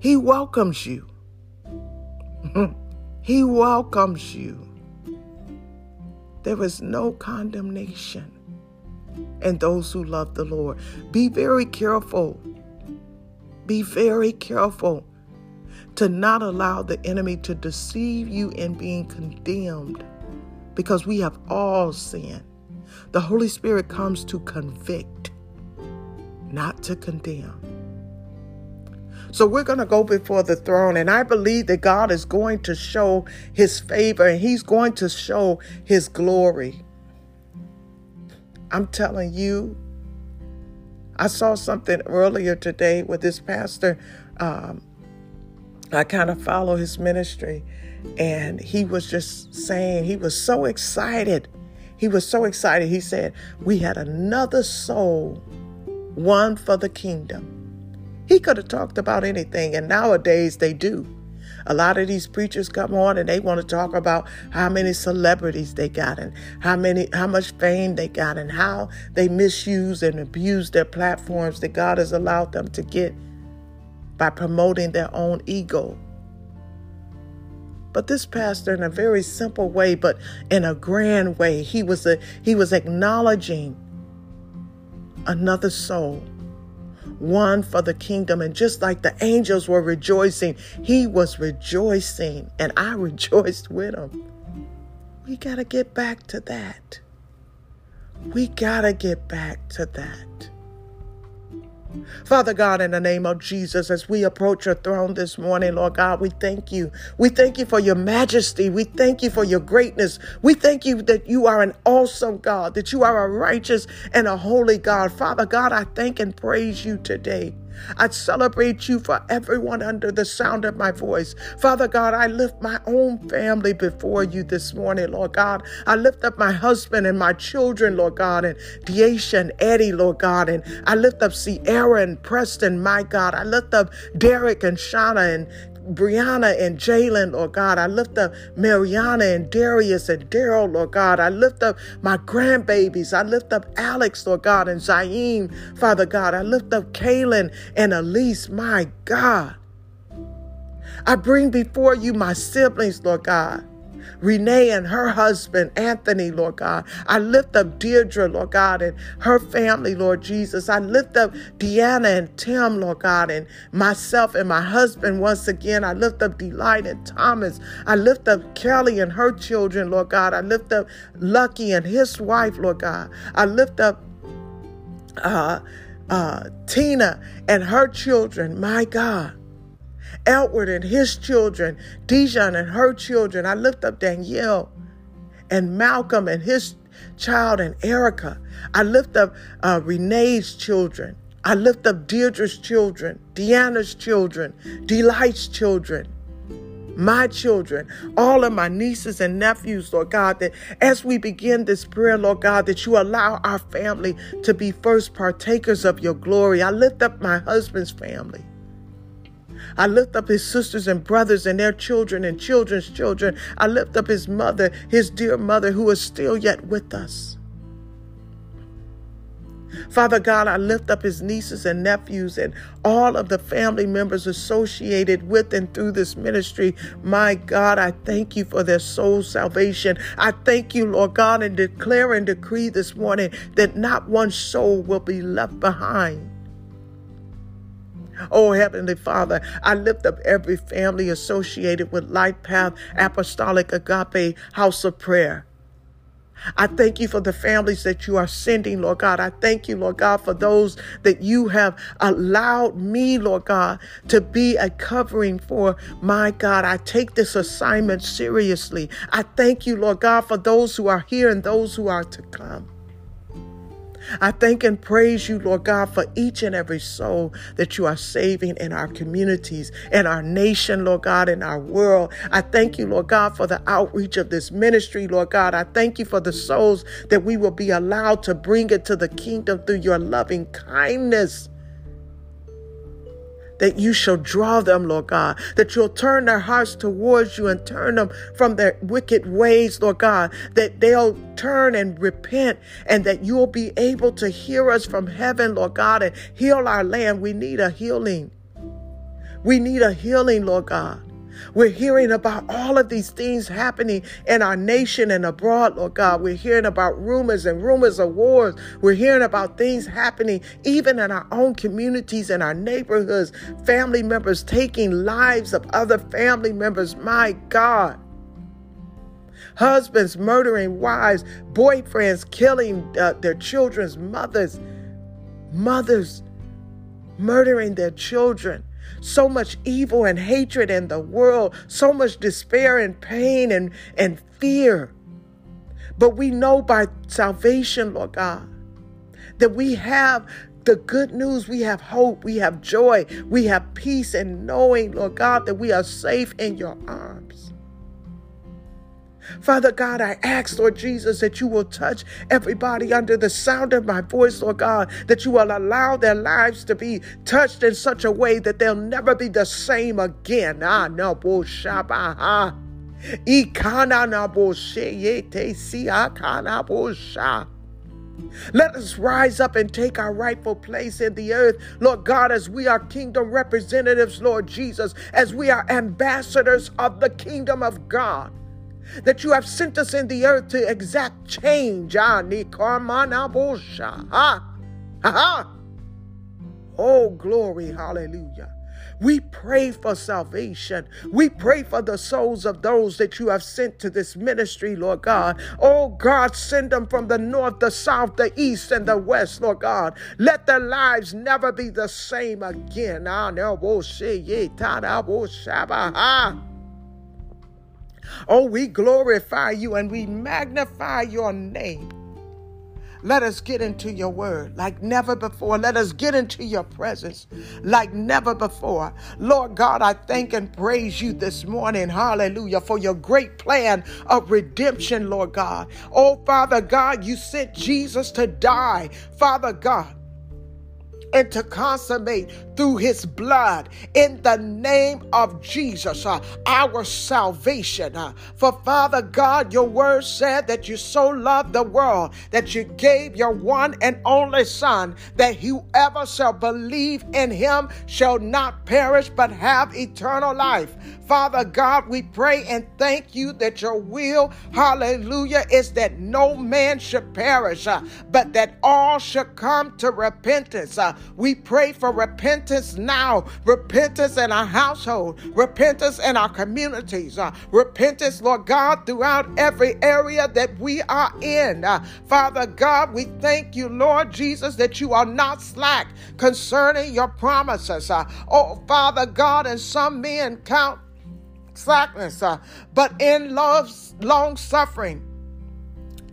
He welcomes you. he welcomes you. There is no condemnation in those who love the Lord. Be very careful be very careful to not allow the enemy to deceive you in being condemned because we have all sinned. The Holy Spirit comes to convict. not to condemn. So we're going to go before the throne, and I believe that God is going to show his favor and he's going to show his glory. I'm telling you, I saw something earlier today with this pastor. Um, I kind of follow his ministry, and he was just saying, he was so excited. He was so excited. He said, We had another soul, one for the kingdom. He could have talked about anything, and nowadays they do. A lot of these preachers come on and they want to talk about how many celebrities they got and how many how much fame they got and how they misuse and abuse their platforms that God has allowed them to get by promoting their own ego. But this pastor in a very simple way but in a grand way, he was a he was acknowledging another soul one for the kingdom. And just like the angels were rejoicing, he was rejoicing, and I rejoiced with him. We got to get back to that. We got to get back to that. Father God, in the name of Jesus, as we approach your throne this morning, Lord God, we thank you. We thank you for your majesty. We thank you for your greatness. We thank you that you are an awesome God, that you are a righteous and a holy God. Father God, I thank and praise you today. I celebrate you for everyone under the sound of my voice. Father God, I lift my own family before you this morning, Lord God. I lift up my husband and my children, Lord God, and Deisha and Eddie, Lord God, and I lift up Sierra and Preston, my God. I lift up Derek and Shauna and Brianna and Jalen, Lord God. I lift up Mariana and Darius and Daryl, Lord God. I lift up my grandbabies. I lift up Alex, Lord God, and Zaim, Father God. I lift up Kaylin and Elise, my God. I bring before you my siblings, Lord God. Renee and her husband, Anthony, Lord God. I lift up Deirdre, Lord God, and her family, Lord Jesus. I lift up Deanna and Tim, Lord God, and myself and my husband once again. I lift up Delight and Thomas. I lift up Kelly and her children, Lord God. I lift up Lucky and his wife, Lord God. I lift up uh, uh, Tina and her children, my God. Edward and his children, Dijon and her children. I lift up Danielle and Malcolm and his child and Erica. I lift up uh, Renee's children. I lift up Deirdre's children, Deanna's children, Delight's children, my children, all of my nieces and nephews, Lord God, that as we begin this prayer, Lord God, that you allow our family to be first partakers of your glory. I lift up my husband's family. I lift up his sisters and brothers and their children and children's children. I lift up his mother, his dear mother, who is still yet with us. Father God, I lift up his nieces and nephews and all of the family members associated with and through this ministry. My God, I thank you for their soul salvation. I thank you, Lord God, and declare and decree this morning that not one soul will be left behind. Oh, Heavenly Father, I lift up every family associated with Life Path Apostolic Agape House of Prayer. I thank you for the families that you are sending, Lord God. I thank you, Lord God, for those that you have allowed me, Lord God, to be a covering for. My God, I take this assignment seriously. I thank you, Lord God, for those who are here and those who are to come. I thank and praise you, Lord God, for each and every soul that you are saving in our communities, in our nation, Lord God, in our world. I thank you, Lord God, for the outreach of this ministry, Lord God. I thank you for the souls that we will be allowed to bring into the kingdom through your loving kindness that you shall draw them, Lord God, that you'll turn their hearts towards you and turn them from their wicked ways, Lord God, that they'll turn and repent and that you'll be able to hear us from heaven, Lord God, and heal our land. We need a healing. We need a healing, Lord God. We're hearing about all of these things happening in our nation and abroad, Lord God. We're hearing about rumors and rumors of wars. We're hearing about things happening even in our own communities and our neighborhoods, family members taking lives of other family members. My God. Husbands murdering wives, boyfriends killing uh, their children's mothers, mothers murdering their children. So much evil and hatred in the world, so much despair and pain and, and fear. But we know by salvation, Lord God, that we have the good news. We have hope. We have joy. We have peace in knowing, Lord God, that we are safe in your arms. Father God, I ask, Lord Jesus, that you will touch everybody under the sound of my voice, Lord God, that you will allow their lives to be touched in such a way that they'll never be the same again. Ah, no, bullshaba. Ikana na boshe yete si akana bosha. Let us rise up and take our rightful place in the earth, Lord God, as we are kingdom representatives, Lord Jesus, as we are ambassadors of the kingdom of God that you have sent us in the earth to exact change. Ah, oh, glory, hallelujah. We pray for salvation. We pray for the souls of those that you have sent to this ministry, Lord God. Oh God, send them from the north, the south, the east, and the west, Lord God. Let their lives never be the same again. Oh, we glorify you and we magnify your name. Let us get into your word like never before. Let us get into your presence like never before. Lord God, I thank and praise you this morning. Hallelujah. For your great plan of redemption, Lord God. Oh, Father God, you sent Jesus to die. Father God, and to consummate through his blood in the name of Jesus, uh, our salvation. Uh, for Father God, your word said that you so loved the world that you gave your one and only Son, that whoever shall believe in him shall not perish but have eternal life. Father God, we pray and thank you that your will, hallelujah, is that no man should perish, uh, but that all should come to repentance. Uh, we pray for repentance now, repentance in our household, repentance in our communities, uh, repentance, Lord God, throughout every area that we are in. Uh, Father God, we thank you, Lord Jesus, that you are not slack concerning your promises. Uh, oh, Father God, and some men count slackness, uh, but in love, long suffering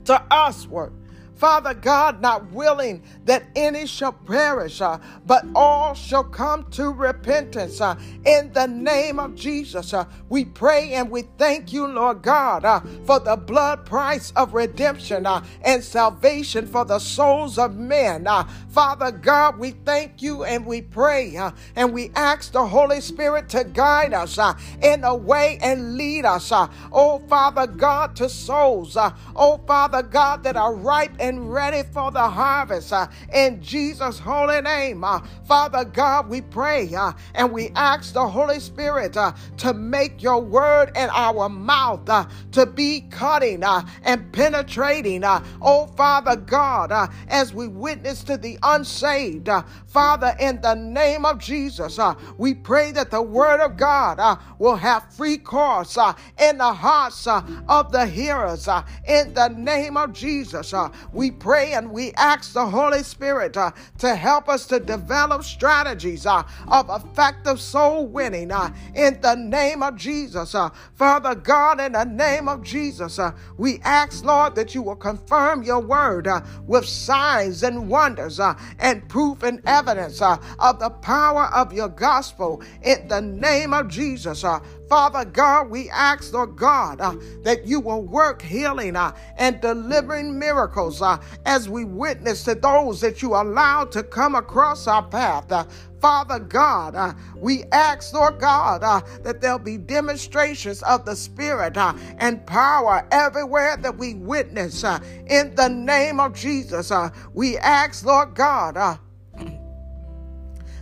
to usward. Father God, not willing that any shall perish, uh, but all shall come to repentance. Uh, in the name of Jesus, uh, we pray and we thank you, Lord God, uh, for the blood price of redemption uh, and salvation for the souls of men. Uh, Father God, we thank you and we pray and we ask the Holy Spirit to guide us in a way and lead us, oh Father God, to souls, oh Father God, that are ripe and ready for the harvest. in Jesus' holy name, Father God, we pray and we ask the Holy Spirit to make your word in our mouth to be cutting and penetrating. oh Father God, as we witness to the unsaved. Uh, Father, in the name of Jesus, uh, we pray that the word of God uh, will have free course uh, in the hearts uh, of the hearers. Uh, in the name of Jesus, we pray and we ask the Holy Spirit uh, to help us to develop strategies uh, of effective soul winning. Uh, in the name of Jesus, Father God, in the name of Jesus, we ask, Lord, that you will confirm your word with signs and wonders and proof and evidence uh, of the power of your gospel in the name of Jesus. Father God, we ask, Lord God, uh, that you will work healing uh, and delivering miracles uh, as we witness to those that you allow to come across our path. Uh, Father God, uh, we ask, Lord God, uh, that there'll be demonstrations of the Spirit uh, and power everywhere that we witness. Uh, in the name of Jesus, uh, we ask, Lord God,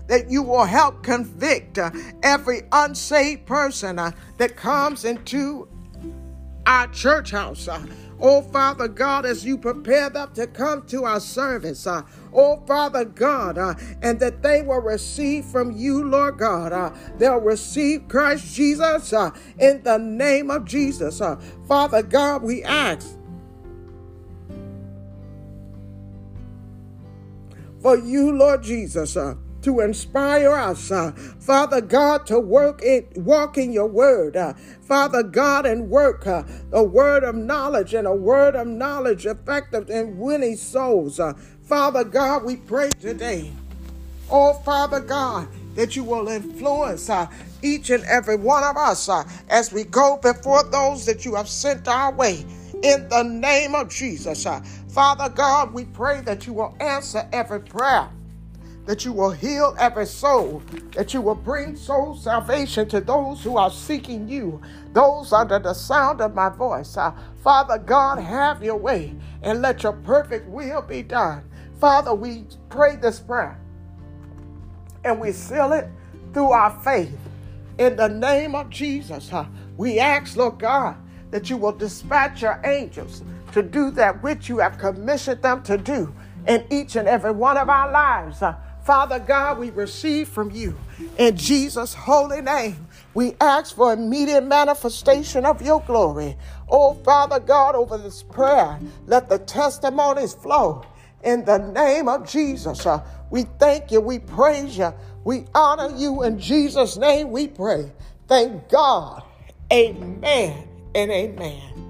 that you will help convict uh, every unsaved person uh, that comes into our church house. Uh, oh, Father God, as you prepare them to come to our service, uh, oh, Father God, uh, and that they will receive from you, Lord God. Uh, they'll receive Christ Jesus in the name of Jesus. Father God, we ask. For you, Lord Jesus, to inspire us, uh, Father God, to work in, walk in your word, uh, Father God, and work uh, a word of knowledge and a word of knowledge effective in winning souls. Uh, Father God, we pray today, oh Father God, that you will influence uh, each and every one of us uh, as we go before those that you have sent our way. In the name of Jesus. Father God, we pray that you will answer every prayer that you will heal every soul, that you will bring soul salvation to those who are seeking you, those under the sound of my voice. Uh, Father God, have your way and let your perfect will be done. Father, we pray this prayer and we seal it through our faith. In the name of Jesus, uh, we ask, Lord God, that you will dispatch your angels to do that which you have commissioned them to do in each and every one of our lives. Uh, Father God, we receive from you in Jesus' holy name. We ask for immediate manifestation of your glory. Oh, Father God, over this prayer, let the testimonies flow in the name of Jesus. Uh, we thank you. We praise you. We honor you. In Jesus' name we pray. Thank God. Amen and amen.